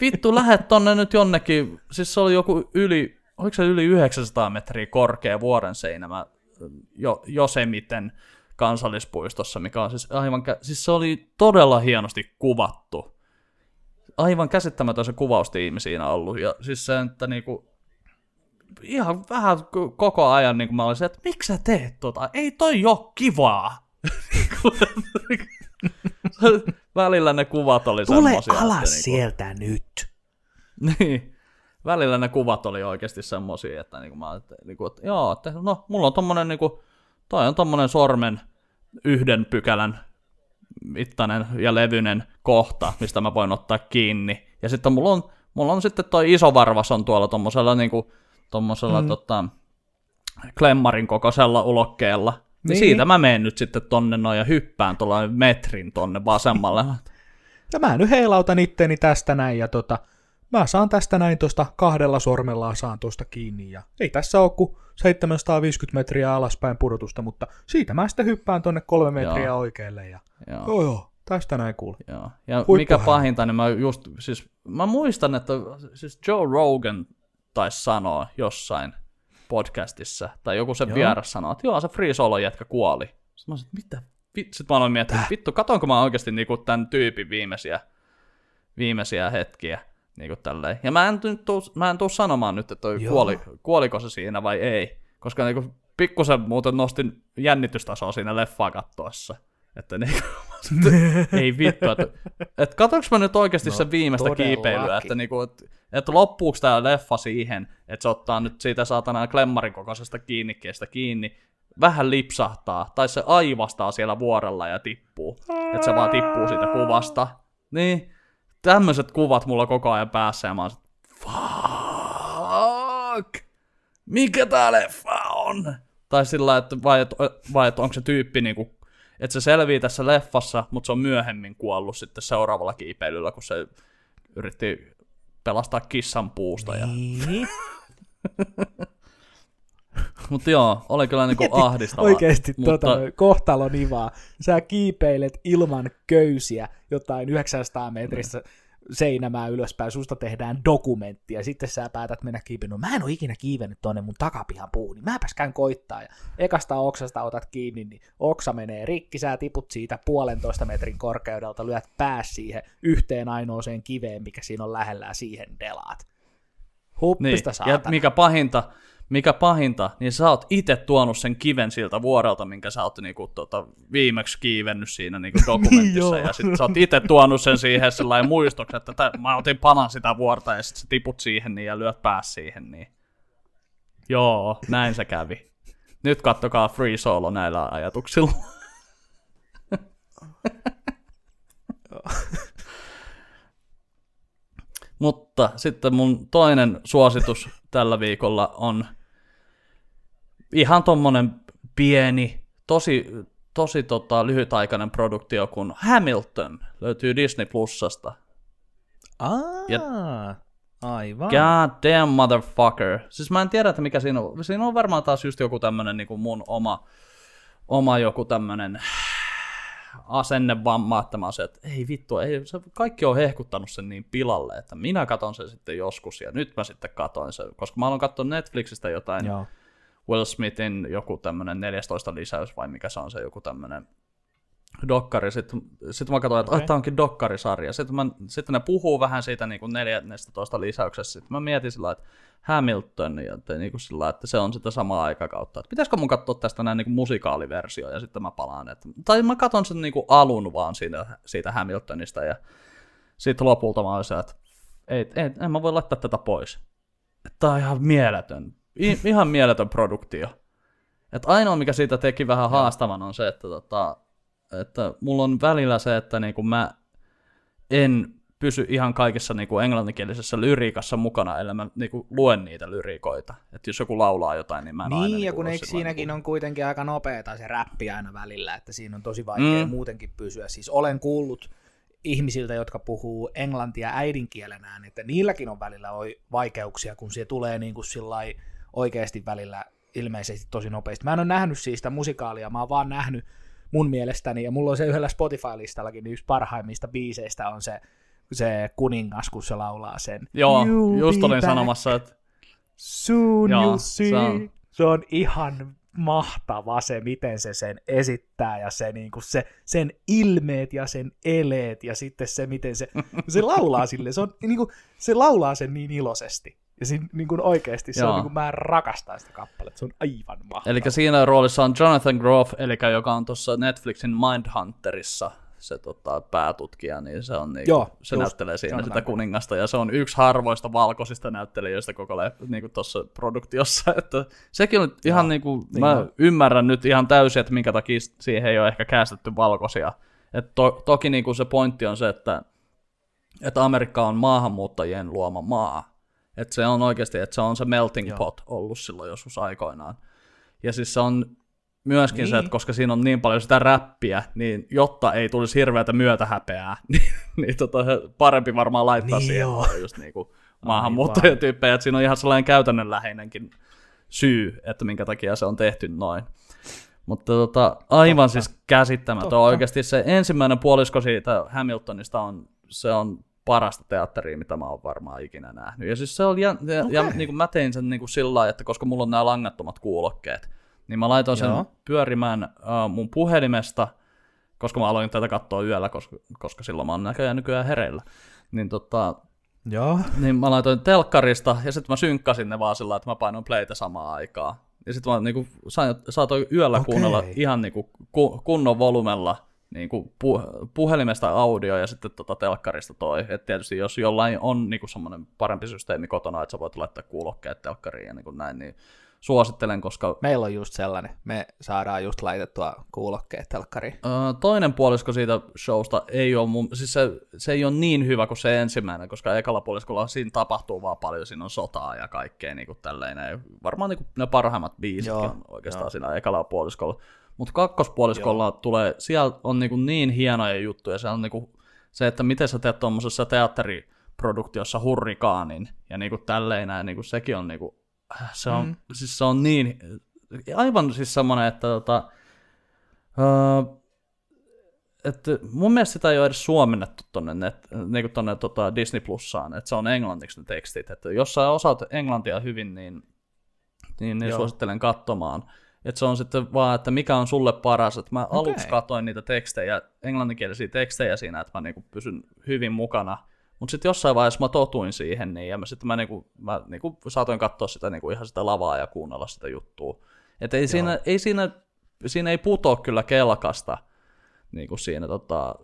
vittu lähet tonne nyt jonnekin, siis se oli joku yli oliko se yli 900 metriä korkea vuoren seinämä jo, Josemiten kansallispuistossa, mikä on siis aivan, siis se oli todella hienosti kuvattu. Aivan käsittämätön se kuvaustiimi siinä ollut. Ja siis se, että niinku, ihan vähän koko ajan niin mä olisin, että miksi sä teet tota? Ei toi oo kivaa. Välillä ne kuvat oli Tule semmosia. Tule alas että, niinku- sieltä niinku, nyt. Niin välillä ne kuvat oli oikeasti semmosia, että, niinku mä, että, niinku, että joo, että no, mulla on tommonen, niinku, toi on tommonen sormen yhden pykälän mittainen ja levyinen kohta, mistä mä voin ottaa kiinni. Ja sitten mulla on, mulla on sitten toi iso varvas on tuolla tommosella, niinku, tommosella mm. tota, klemmarin kokoisella ulokkeella. Niin. niin. siitä mä menen nyt sitten tonne noin ja hyppään tuolla metrin tonne vasemmalle. Ja mä nyt heilautan itteni tästä näin ja tota, mä saan tästä näin tuosta kahdella sormella saan tuosta kiinni ja ei tässä ole kuin 750 metriä alaspäin pudotusta, mutta siitä mä sitten hyppään tonne kolme metriä joo. oikealle ja joo. joo, joo tästä näin kuul. Joo. Ja mikä pahinta, niin mä just, siis mä muistan, että siis Joe Rogan taisi sanoa jossain podcastissa, tai joku se vieras sanoi, että joo, se Free Solo jätkä kuoli. Sitten mä sanoin, mitä? Sitten mä aloin miettiä, vittu, katonko mä oikeasti niinku tämän tyypin viimeisiä, viimeisiä hetkiä. Niin kuin tälleen. Ja mä en, nyt tuu, mä en tuu sanomaan nyt, että kuoli, kuoliko se siinä vai ei. Koska niin kuin, pikkusen muuten nostin jännitystasoa siinä leffaa kattoessa. Että niin, ei vittu, että, että katsonko mä nyt oikeasti no, sen viimeistä kiipeilyä, että, niin kuin, että, että loppuuko tämä leffa siihen, että se ottaa nyt siitä saatana klemmarin kokoisesta kiinnikkeestä kiinni, vähän lipsahtaa, tai se aivastaa siellä vuorella ja tippuu, että se vaan tippuu siitä kuvasta. Niin, tämmöiset kuvat mulla koko ajan päässä ja mä oon sit, fuck, mikä tää leffa on? Tai sillä että vai, et, vai et onko se tyyppi niinku, että se selvii tässä leffassa, mutta se on myöhemmin kuollut sitten seuraavalla kiipeilyllä, kun se yritti pelastaa kissan puusta. Ja... Niin. Mutta joo, oli kyllä niinku ahdistavaa. Oikeesti mutta... tota, kohtalo nivaa. Sä kiipeilet ilman köysiä jotain 900 metrissä seinämää ylöspäin, susta tehdään dokumentti, ja sitten sä päätät mennä kiipeä. No mä en ole ikinä kiivennyt tonne mun takapihan puuhun, niin mäpäs käyn koittaa, ja ekasta oksasta otat kiinni, niin oksa menee rikki, sä tiput siitä puolentoista metrin korkeudelta, lyöt pääs siihen yhteen ainoaseen kiveen, mikä siinä on lähellä, siihen delaat. Huppista niin. Ja mikä pahinta, mikä pahinta, niin sä oot itse tuonut sen kiven siltä vuorelta, minkä sä oot niinku, tota, viimeksi kiivennyt siinä niinku, dokumentissa, ja sit sä oot itse tuonut sen siihen sellainen muistoksi, että tä, mä otin panan sitä vuorta, ja sit sä tiput siihen niin, ja lyöt pääs siihen. Niin. Joo, näin se kävi. Nyt kattokaa Free Solo näillä ajatuksilla. Mutta sitten mun toinen suositus tällä viikolla on ihan tommonen pieni, tosi, tosi tota, lyhytaikainen produktio kuin Hamilton. Löytyy Disney Plusasta. Ah, ja, aivan. God damn motherfucker. Siis mä en tiedä, että mikä siinä on. Siinä on varmaan taas just joku tämmönen niin mun oma, oma joku tämmönen asennevamma, että mä että ei vittu, ei, se, kaikki on hehkuttanut sen niin pilalle, että minä katon sen sitten joskus, ja nyt mä sitten katoin sen, koska mä aloin katsoa Netflixistä jotain Joo. Will Smithin joku tämmöinen 14 lisäys, vai mikä se on se joku tämmöinen dokkari. Sitten, sitten mä katsoin, että okay. tämä onkin dokkarisarja. Sitten, mä, sitten ne puhuu vähän siitä niin kuin 14 lisäyksestä. Sitten mä mietin sillä että Hamilton, ja että, niin kuin sillä että se on sitä samaa aikakautta. Että pitäisikö mun katsoa tästä näin niin musikaaliversio, ja sitten mä palaan. Että, tai mä katson sen niin kuin alun vaan siitä, siitä Hamiltonista, ja sitten lopulta mä olin se, että ei, ei, en mä voi laittaa tätä pois. Tämä on ihan mieletön, I, ihan mieletön produktio. Et ainoa, mikä siitä teki vähän haastavan, on se, että, tota, että mulla on välillä se, että niinku mä en pysy ihan kaikessa niinku englanninkielisessä lyriikassa mukana, ellei mä niinku luen niitä lyriikoita. Että jos joku laulaa jotain, niin mä en Niin, aina ja niinku kun eikö sillä siinäkin niinku- on kuitenkin aika nopeeta se räppi aina välillä, että siinä on tosi vaikea Mm. muutenkin pysyä. Siis olen kuullut ihmisiltä, jotka puhuu englantia äidinkielenään, että niilläkin on välillä vaikeuksia, kun se tulee niin kuin sillai oikeasti välillä ilmeisesti tosi nopeasti. Mä en ole nähnyt siis sitä musikaalia, mä oon vaan nähnyt mun mielestäni, ja mulla on se yhdellä Spotify-listallakin, niin yksi parhaimmista biiseistä on se, se kuningas, kun se laulaa sen. Joo, You'll just olin back. sanomassa, että Soon Joo, you'll see. se on- Se on ihan mahtava se, miten se sen esittää ja se, niin kuin se, sen ilmeet ja sen eleet ja sitten se, miten se, se laulaa sille. Se, on, niin kuin, se laulaa sen niin iloisesti. Ja siinä, niin kuin oikeasti se Joo. on, niin kuin, mä rakastan sitä kappaletta. Se on aivan mahtava. Eli siinä roolissa on Jonathan Groff, eli joka on tuossa Netflixin Mindhunterissa se tota, päätutkija, niin se, on niinku, Joo, se just, näyttelee siinä Jonathan sitä kuningasta, ja se on yksi harvoista valkoisista näyttelijöistä koko le- niinku tuossa produktiossa, että sekin on ihan niinku, niin mä on. ymmärrän nyt ihan täysin, että minkä takia siihen ei ole ehkä käästetty valkoisia. Et to- toki niinku se pointti on se, että, että Amerikka on maahanmuuttajien luoma maa, että se on oikeasti, että se on se melting Joo. pot ollut silloin joskus aikoinaan. Ja siis se on myöskin niin. se, Niin. että koska siinä on niin paljon sitä räppiä, niin jotta ei tulisi hirveätä myötähäpeää, niin, niin tota, parempi varmaan laittaa Niin siihen joo. vaan just niinku maahanmuuttajatyyppejä, että siinä on ihan sellainen käytännönläheinenkin syy, että minkä takia se on tehty noin. Mutta tota, aivan Totta. siis käsittämätön. Totta. Oikeasti se ensimmäinen puolisko siitä Hamiltonista on, se on parasta teatteria, mitä mä oon varmaan ikinä nähnyt. Ja siis se oli, ja, ja, ja Okei. niin kuin mä tein sen niin kuin sillä lailla, että koska mulla on nämä langattomat kuulokkeet, niin mä laitoin sen Joo. pyörimään uh, mun puhelimesta, koska mä aloin tätä katsoa yöllä, koska, koska silloin mä oon näköjään nykyään hereillä. Niin tota, Joo. niin mä laitoin telkkarista ja sitten mä synkkasin ne vaan sillä että mä painoin playtä samaan aikaan. Ja sitten mä niinku sain, saatoin yöllä Okei. kuunnella ihan niinku ku, kunnon volumella niinku pu, puhelimesta audio ja sitten tota telkkarista toi. Et tietysti jos jollain on niinku semmoinen parempi systeemi kotona, että sä voit laittaa kuulokkeet telkkariin ja niinku näin, niin suosittelen, koska Meillä on just sellainen. Me saadaan just laitettua kuulokkeet telkkariin. Ö, toinen puolisko siitä showsta ei ole, mun, siis se, se ei ole niin hyvä kuin se ensimmäinen, koska ekalla puoliskolla siinä tapahtuu vaan paljon, siinä on sotaa ja kaikkea niin kuin tälleen, varmaan niin kuin ne parhaimmat biisit Joo, on oikeastaan joo. siinä ekalla puoliskolla. Mutta kakkospuoliskolla joo. tulee, siellä on niin, kuin niin hienoja juttuja, se on niin kuin se, että miten sä teet tuommoisessa teatteriproduktiossa hurrikaanin ja niin kuin tälleen näin, niin kuin sekin on niin kuin, se on, mm. siis se on niin, aivan siis semmoinen, että tota, öö, että mun mielestä sitä ei ole edes suomennettu tonne, net, niin tonne tota Disney Plussaan, että se on englanniksi ne tekstit, että jos sä osaat englantia hyvin, niin, niin, niin suosittelen katsomaan. Että se on sitten vaan, että mikä on sulle paras. Että mä okay. aluksi katoin niitä tekstejä, englanninkielisiä tekstejä siinä, että mä niinku pysyn hyvin mukana. Mutta sitten jossain vaiheessa mä totuin siihen, niin, ja mä sitten mä, niinku, mä niinku saatoin katsoa sitä niinku ihan sitä lavaa ja kuunnella sitä juttua. Että ei siinä, ei siinä, siinä ei putoa kyllä kelkasta niin kuin siinä, tota,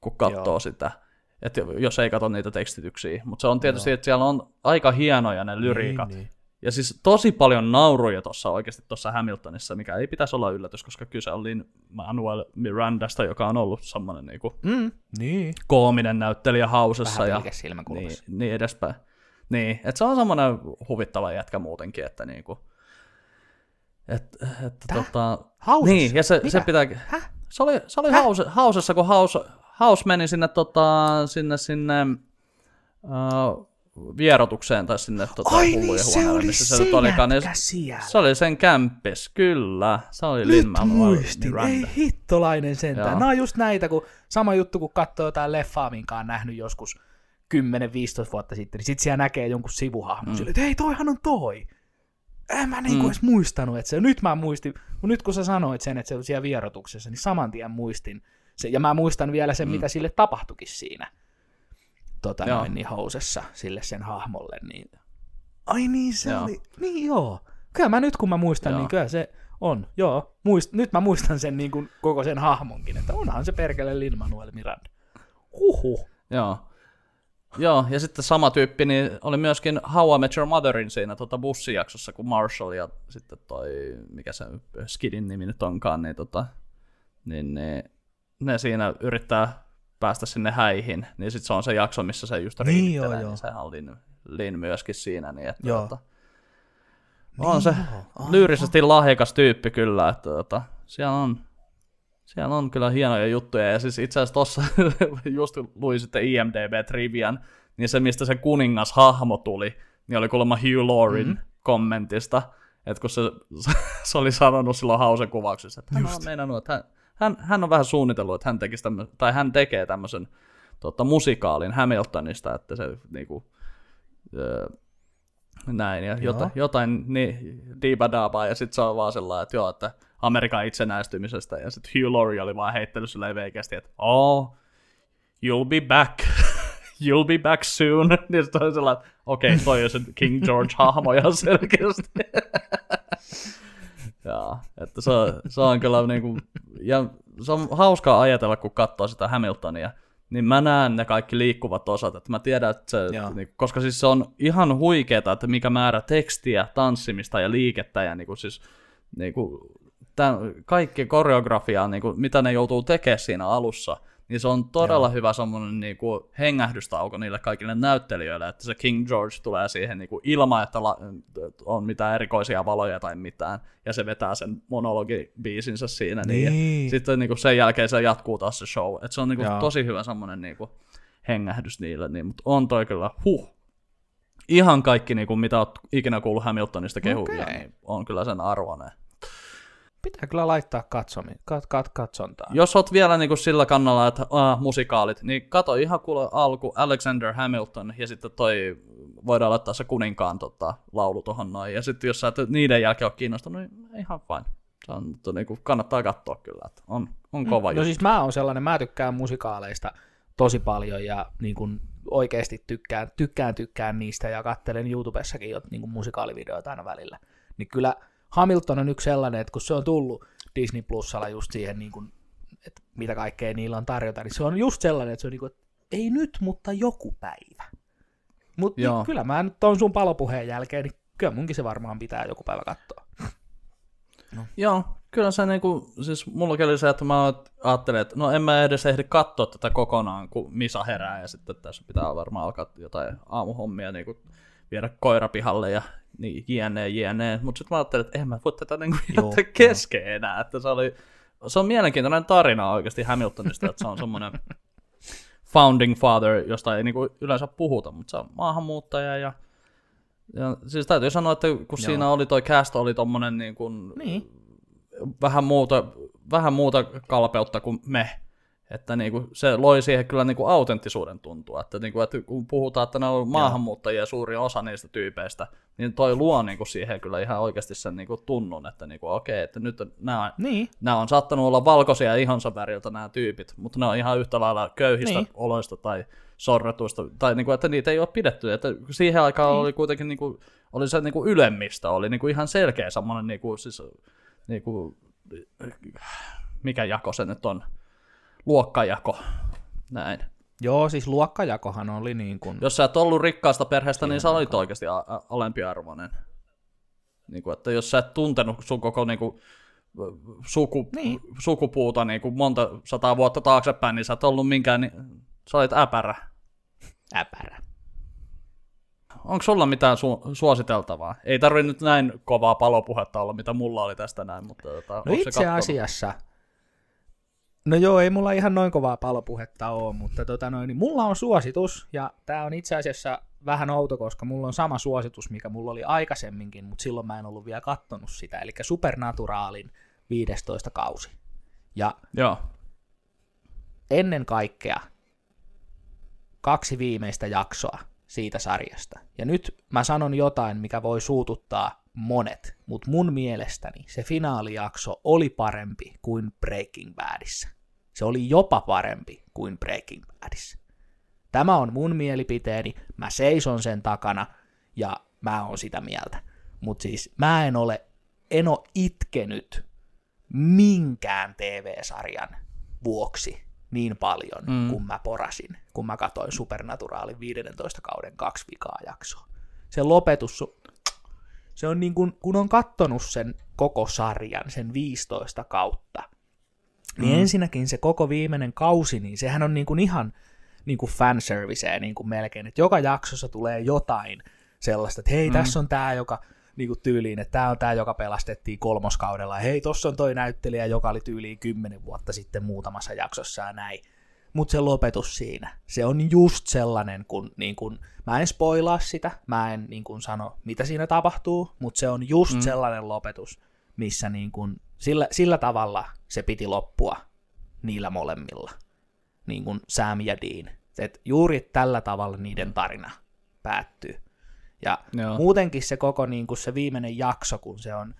kun katsoo Joo. sitä. Et jos ei katso niitä tekstityksiä. Mutta se on tietysti, että siellä on aika hienoja ne lyriikat. Niin, niin. Ja siis tosi paljon nauruja tuossa oikeasti tuossa Hamiltonissa, mikä ei pitäisi olla yllätys, koska kyse oli Manuel Mirandasta, joka on ollut semmoinen niinku Mm, niin. koominen näyttelijä hausessa Vähän ja niin, niin edespäin. Niin, että se on semmoinen huvittava jätkä muutenkin, että niinku, et, että Tää? tota, Hausessa? niin, ja se, se pitää, Häh? se oli, se oli hause, hausessa, kun haus, haus meni sinne, tota, sinne, sinne uh, vierotukseen tai sinne tota, Ai niin, se oli missä se nyt olikaan, jätkä siellä. Se oli sen kämppis, kyllä. Se oli Nyt muistin, ei hittolainen sentään. Joo. Nämä on just näitä, kun sama juttu, kun katsoo jotain leffaa, minkä on nähnyt joskus 10-15 vuotta sitten, niin sit siellä näkee jonkun sivuhahmon mm. sille, että hei, toihan on toi. En mä niinku Mm. edes muistanut, että se, nyt mä muistin, kun nyt kun sä sanoit sen, että se on siellä vierotuksessa, niin saman tien muistin se, ja mä muistan vielä sen, mm. mitä sille tapahtuikin siinä tota Joo. noin, niin housessa sille sen hahmolle, niin ai niin se Joo. oli, niin joo. Kyllä mä nyt kun mä muistan, Joo. niin kyllä se on, joo. Muist, nyt mä muistan sen niin kuin koko sen hahmonkin, että onhan se perkele Lin-Manuel Miranda. Huhu. Joo. Joo, ja sitten sama tyyppi niin oli myöskin How I Met Your Motherin siinä tota bussijaksossa, kun Marshall ja sitten toi, mikä se Skidin nimi nyt onkaan, niin, tota, niin, niin ne siinä yrittää päästä sinne häihin, niin sitten se on se jakso, missä se just Niin, riittelee, joo, joo. niin sehän on Lin, Lin myöskin siinä, niin että Joo. tota, on se joo, lyyrisesti lahjakas tyyppi kyllä, että tota, siellä on siellä on kyllä hienoja juttuja, ja siis itse asiassa tuossa just luin sitten IMDB-trivian, niin se, mistä se kuningas-hahmo tuli, niin oli kuulemma Hugh Laurin Mhm. mm-hmm. kommentista, että kun se, se oli sanonut silloin hausen kuvauksessa, että hän on meinannut, että hän, hän, hän on vähän suunnitellut, että hän, tekisi tämmö, tai hän tekee tämmöisen tota, musikaalin Hamiltonista, että se niinku, öö, näin, ja Joo. jotain, niin, diibadaabaa, ja sitten se on vaan sellainen, että joo, että Amerikan itsenäistymisestä, ja sitten Hugh Laurie oli vaan heittänyt silleen veikästi, että oh, you'll be back, you'll be back soon, niin sitten on sellainen, että okei, okay, toi on se King George-hahmo ihan selkeästi. ja, että se, se on kyllä niinku, ja se on hauskaa ajatella, kun katsoo sitä Hamiltonia, niin mä näen ne kaikki liikkuvat osat, että mä tiedän, että se, Joo. niin, koska siis se on ihan huikeeta, että mikä määrä tekstiä, tanssimista ja liikettä ja niin kuin siis niin kuin, tämän, kaikki koreografiaa, niin kuin, mitä ne joutuu tekemään siinä alussa, niin se on todella Joo. hyvä semmoinen niin kuin, hengähdystauko niille kaikille näyttelijöille, että se King George tulee siihen niin kuin, ilman, että la, on mitään erikoisia valoja tai mitään, ja se vetää sen monologibiisinsä siinä, niin, ja Niin. sitten niin kuin, sen jälkeen se jatkuu taas se show, että se on niin kuin, Joo. tosi hyvä semmoinen niin kuin, hengähdys niille, niin, mutta on toi kyllä, huh, ihan kaikki, niin kuin, mitä oot ikinä kuullut Hamiltonista kehuja, Okei. niin on kyllä sen arvoinen. Pitää kyllä laittaa katsomi, kat, kat, katsontaan. Jos oot vielä niinku sillä kannalla, että ah, musikaalit, niin kato ihan kuule alku Alexander Hamilton ja sitten toi voidaan laittaa se kuninkaan tota, laulu tohon noin. Ja sitten jos sä et niiden jälkeen ole kiinnostunut, niin ihan fine. Se on, mutta niinku, kannattaa katsoa kyllä, että on, on kova No juttu. siis mä oon sellainen, mä tykkään musikaaleista tosi paljon ja niin kuin oikeasti tykkään, tykkään, tykkään niistä ja kattelen YouTubessakin jo niin kuin musikaalivideoita aina välillä. Niin kyllä Hamilton on yksi sellainen, että kun se on tullut Disney Plusalla just siihen, niin kuin, että mitä kaikkea niillä on tarjota, niin se on just sellainen, että se on niin kuin, että ei nyt, mutta joku päivä. Mutta niin, kyllä mä nyt ton sun palopuheen jälkeen, niin kyllä munkin se varmaan pitää joku päivä katsoa. Joo, kyllä se niinku, siis mullakin oli se, että mä ajattelin, että no en mä edes ehdi katsoa tätä kokonaan, kun Misa herää ja sitten tässä pitää varmaan alkaa jotain aamuhommia niinku viedä koira pihalle ja niin jne, jne. Mutta sitten mä ajattelin, että en mä voi tätä niinku Joo, jättää kesken enää, että se oli, se on mielenkiintoinen tarina oikeasti Hamiltonista, että se on semmoinen founding father, josta ei niinku yleensä puhuta, mutta se on maahanmuuttaja ja ja siis täytyy sanoa, että kun Joo. siinä oli toi cast, oli tommonen niin kuin, Niin. vähän, muuta, vähän muuta kalpeutta kuin me. Että niin kuin, se loi siihen kyllä niin kuin autenttisuuden tuntua. Että, niin kuin, että kun puhutaan, että ne on maahanmuuttajia suuri osa niistä tyypeistä, niin toi luo niin kuin siihen kyllä ihan oikeasti sen niin kuin tunnun, että niin kuin, okei, että nyt nämä, Niin, nämä on saattanut olla valkoisia ihonsa väriltä nämä tyypit, mutta ne on ihan yhtä lailla köyhistä niin. oloista tai sorretuista, tai niin kuin, että niitä ei ole pidetty. Että siihen aikaan niin. oli kuitenkin niin kuin, oli se niin kuin ylemmistä, oli niin kuin ihan selkeä semmoinen, niin kuin, siis, niin kuin, mikä jako se nyt on, luokkajako, näin. joo, siis luokkajakohan oli niin kuin, Jos sä et ollut rikkaasta perheestä, niin sä olit oikeasti a- a- alempiarvoinen. Niin kuin, että jos sä et tuntenut sun koko niin kuin, suku, Niin. sukupuuta niin kuin monta sataa vuotta taaksepäin, niin sä et ollut minkään, niin sä olit äpärä. äpärä. Onko sulla mitään su- suositeltavaa? Ei tarvi nyt näin kovaa palopuhetta olla, mitä mulla oli tästä näin, mutta tota, No itse kattonut? asiassa, no joo, ei mulla ihan noin kovaa palopuhetta ole, mutta tota noin, niin mulla on suositus, ja tämä on itse asiassa vähän outo, koska mulla on sama suositus, mikä mulla oli aikaisemminkin, mutta silloin mä en ollut vielä kattonut sitä, eli Supernaturaalin 15 kausi. Ja Joo, ennen kaikkea kaksi viimeistä jaksoa siitä sarjasta. Ja nyt mä sanon jotain, mikä voi suututtaa monet, mutta mun mielestäni se finaalijakso oli parempi kuin Breaking Badissa. Se oli jopa parempi kuin Breaking Badissa. Tämä on mun mielipiteeni, mä seison sen takana ja mä oon sitä mieltä. Mutta siis mä en ole, en ole itkenyt minkään TV-sarjan vuoksi niin paljon, mm. kun mä porasin, kun mä katsoin Supernaturaalin 15 kauden kaksi vikaa jaksoa. Se lopetus, se on niin kuin, kun on kattonut sen koko sarjan, sen 15 kautta, niin mm. ensinnäkin se koko viimeinen kausi, niin sehän on niin kuin ihan niin kuin niin kuin melkein, että joka jaksossa tulee jotain sellaista, että hei, mm. tässä on tämä, joka niin kuin tyyliin, että tämä on tämä, joka pelastettiin kolmoskaudella, ja hei, tuossa on toi näyttelijä, joka oli tyyliin kymmenen vuotta sitten muutamassa jaksossa ja näin. Mutta se lopetus siinä, se on just sellainen, kun, niin kun mä en spoilaa sitä, mä en niin kun sano, mitä siinä tapahtuu, mutta se on just mm. sellainen lopetus, missä niin kun, sillä, sillä tavalla se piti loppua niillä molemmilla, niin kuin Sam ja Dean. Et juuri tällä tavalla niiden tarina päättyy. Ja Joo. muutenkin se koko niin kuin se viimeinen jakso, kun se on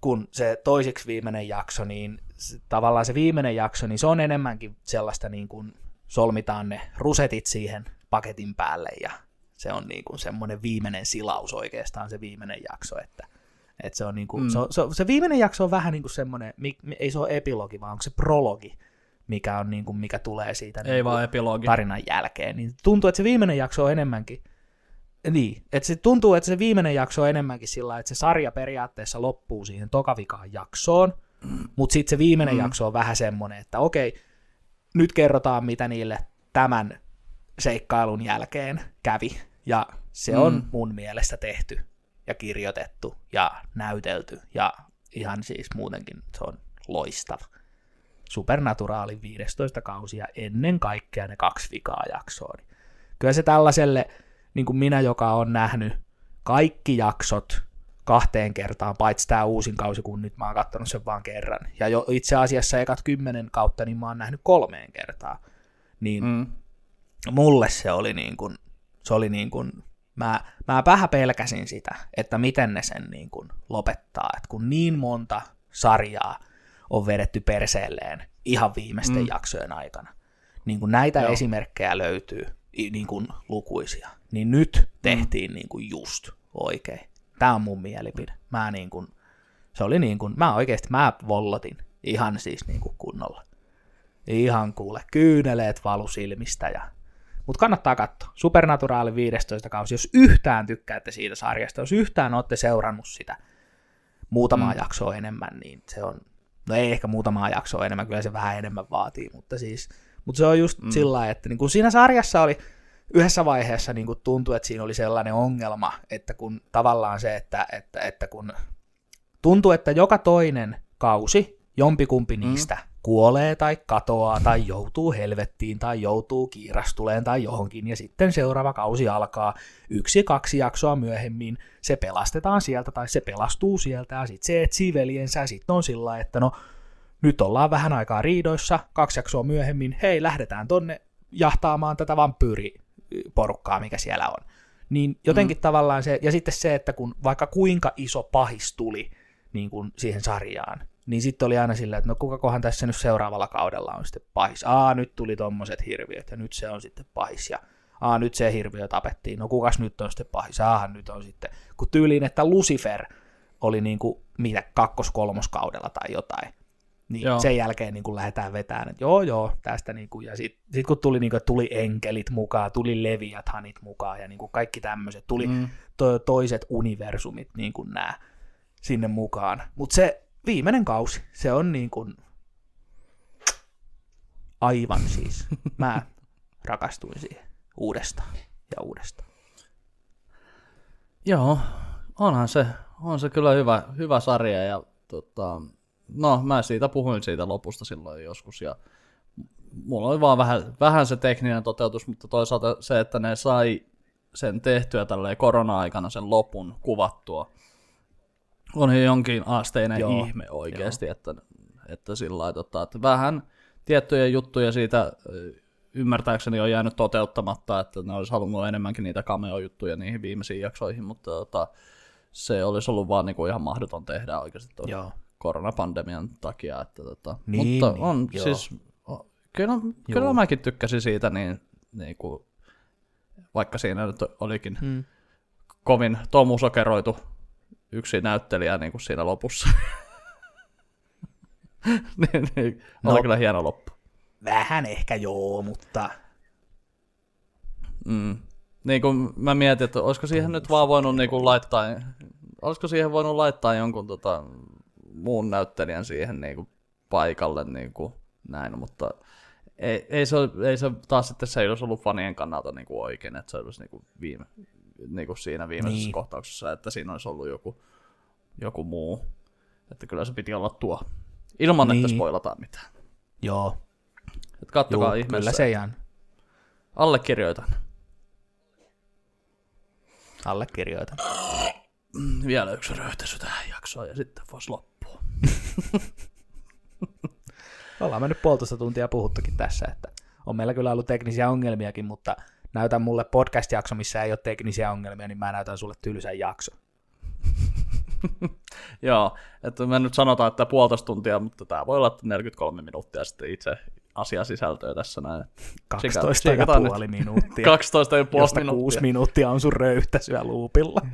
kun se toiseksi viimeinen jakso, niin se, tavallaan se viimeinen jakso, niin se on enemmänkin sellaista niin kuin solmitaan ne rusetit siihen paketin päälle ja se on niin kuin semmoinen viimeinen silaus oikeastaan se viimeinen jakso, että, että se on niin kuin, mm. se, se, se, viimeinen jakso on vähän niin kuin semmoinen, ei se ole epilogi, vaan onko se prologi, mikä on niin kuin, mikä tulee siitä ei niin vaan epilogi. tarinan jälkeen, niin tuntuu, että se viimeinen jakso on enemmänkin niin, että se tuntuu, että se viimeinen jakso on enemmänkin sillä, että se sarja periaatteessa loppuu siihen tokavikaan jaksoon, mm. mutta sitten se viimeinen mm. jakso on vähän semmoinen, että okei, nyt kerrotaan, mitä niille tämän seikkailun jälkeen kävi, ja se mm. on mun mielestä tehty ja kirjoitettu ja näytelty, ja ihan siis muutenkin se on loistava. Supernaturaali 15 kausia ennen kaikkea ne kaksi vikaa jaksoa. Niin kyllä se tällaiselle niin kuin minä, joka on nähnyt kaikki jaksot kahteen kertaan, paitsi tämä uusin kausi, kun nyt mä oon katsonut sen vaan kerran. Ja jo itse asiassa ekat kymmenen kautta, niin mä oon nähnyt kolmeen kertaan. Niin mm. mulle se oli niin kuin, se oli niin kuin, mä, mä vähän pelkäsin sitä, että miten ne sen niin kuin lopettaa, että kun niin monta sarjaa on vedetty perseelleen ihan viimeisten mm. jaksojen aikana, niin kuin näitä Joo. esimerkkejä löytyy niin kuin lukuisia niin nyt tehtiin mm. niin kuin just oikein. Tämä on mun mielipide. Mä niin kuin, se oli niin kuin, mä oikeasti, mä vollotin ihan siis niin kuin kunnolla. Ihan kuule, kyyneleet valu silmistä ja mutta kannattaa katsoa. Supernaturaali 15 kausi. Jos yhtään tykkäätte siitä sarjasta, jos yhtään olette seurannut sitä muutamaa mm. jaksoa enemmän, niin se on, no ei ehkä muutamaa jaksoa enemmän, kyllä se vähän enemmän vaatii, mutta siis, mutta se on just mm. sillä että niin kuin siinä sarjassa oli, yhdessä vaiheessa niin kuin tuntui, että siinä oli sellainen ongelma, että kun tavallaan se, että, että, että kun tuntuu, että joka toinen kausi, jompikumpi mm. niistä mm. Kuolee tai katoaa tai joutuu helvettiin tai joutuu kiirastuleen tai johonkin ja sitten seuraava kausi alkaa yksi kaksi jaksoa myöhemmin, se pelastetaan sieltä tai se pelastuu sieltä ja sitten se etsii veljensä ja sitten on sillä että no nyt ollaan vähän aikaa riidoissa, kaksi jaksoa myöhemmin, hei lähdetään tonne jahtaamaan tätä vampyyri porukkaa, mikä siellä on. Niin jotenkin mm. tavallaan se, ja sitten se, että kun vaikka kuinka iso pahis tuli niin kuin siihen sarjaan, niin sitten oli aina sillä, että no kuka kohan tässä nyt seuraavalla kaudella on sitten pahis. Aa, nyt tuli tommoset hirviöt, ja nyt se on sitten pahis, ja aa, nyt se hirviö tapettiin, no kukas nyt on sitten pahis, aahan nyt on sitten, kun tyyliin, että Lucifer oli niin kuin, mitä, kakkos-kolmoskaudella tai jotain, niin joo. sen jälkeen niin kun lähdetään vetämään, että joo joo, tästä niin kuin, ja sitten sit kun tuli, niin kuin, tuli enkelit mukaan, tuli leviathanit mukaan ja niin kuin kaikki tämmöiset, tuli mm. to, toiset universumit niin kuin nämä sinne mukaan. Mutta se viimeinen kausi, se on niin kuin, aivan siis, mä rakastuin siihen uudestaan ja uudestaan. Joo, onhan se, on se kyllä hyvä, hyvä sarja ja tota, no mä siitä puhuin siitä lopusta silloin joskus ja mulla oli vaan vähän, vähän se tekninen toteutus, mutta toisaalta se, että ne sai sen tehtyä tälleen korona-aikana sen lopun kuvattua, on jonkin asteinen Joo. ihme oikeasti, Joo. että, että sillä lailla, tota, että vähän tiettyjä juttuja siitä ymmärtääkseni on jäänyt toteuttamatta, että ne olisi halunnut enemmänkin niitä cameo-juttuja niihin viimeisiin jaksoihin, mutta tota, se olisi ollut vaan niinku ihan mahdoton tehdä oikeasti. Joo koronapandemian takia. Että tota, niin, mutta on niin, siis, kyllä, kyllä mäkin tykkäsin siitä, niin, niin kuin, vaikka siinä nyt olikin hmm. kovin tomusokeroitu yksi näyttelijä niin kuin siinä lopussa. niin, niin, no, oli kyllä hieno loppu. vähän ehkä joo, mutta Mm. Niin kuin mä mietin, että olisiko siihen nyt vaan voinut niin kuin laittaa, olisiko siihen voinut laittaa jonkun tota, muun näyttelijän siihen niin kuin paikalle niin kuin näin, mutta ei, ei, se, ei se taas sitten se ei olisi ollut fanien kannalta niin kuin oikein, että se olisi niin kuin viime, niin kuin siinä viimeisessä niin. kohtauksessa, että siinä olisi ollut joku, joku muu. Että kyllä se piti olla tuo, ilman niin. että spoilataan mitään. joo, Et kattokaa Juu, ihmeessä. kyllä se ihan Allekirjoitan. allekirjoitan. Vielä yksi röyhtäisy tähän jaksoon ja sitten voisi loppua. Ollaan mennyt puolitoista tuntia puhuttukin tässä, että on meillä kyllä ollut teknisiä ongelmiakin, mutta näytän mulle podcast-jakso, missä ei ole teknisiä ongelmia, niin mä näytän sulle tylsän jakso. Joo, että me nyt sanotaan, että puolitoista tuntia, mutta tämä voi olla että 43 minuuttia sitten itse asiasisältöä tässä näin. 12 ja tsikataan nyt. puoli minuuttia. 12 ja puoli minuuttia. 6 minuuttia on sun röyhtäisyä luupilla.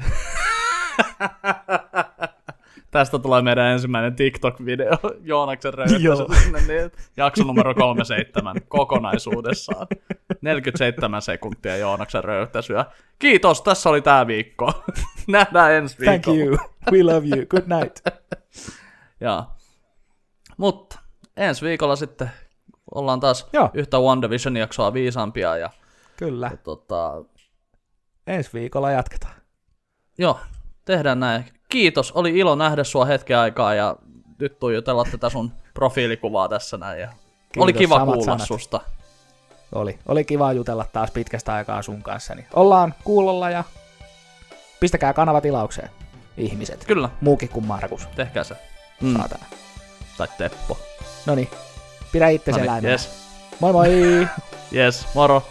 Tästä tulee meidän ensimmäinen TikTok-video Joonaksen röyhtäisy Joo. sinne, niin jakso numero 37 kokonaisuudessaan. 47 sekuntia Joonaksen röyhtäisyä. Kiitos, tässä oli tämä viikko. Nähdään ensi Thank viikolla. you. We love you. Good night. Joo. Mutta ensi viikolla sitten ollaan taas Joo. yhtä WandaVision jaksoa viisaampia ja, Kyllä. ja tota, Ensi viikolla jatketaan. joo, tehdään näin. Kiitos, oli ilo nähdä sua hetken aikaa ja nyt tuijotella tätä sun profiilikuvaa tässä näin. Ja oli kiva kuulla sanat. susta. Oli. Oli kiva jutella taas pitkästä aikaa sun kanssa. Niin ollaan kuulolla ja pistäkää kanava tilaukseen, ihmiset. Kyllä, Muukin kuin Markus, tehkää se. mm. Mm. saatana. Tai Teppo. No niin, pidä itse eläimenä. yes, Moi moi! yes, moro.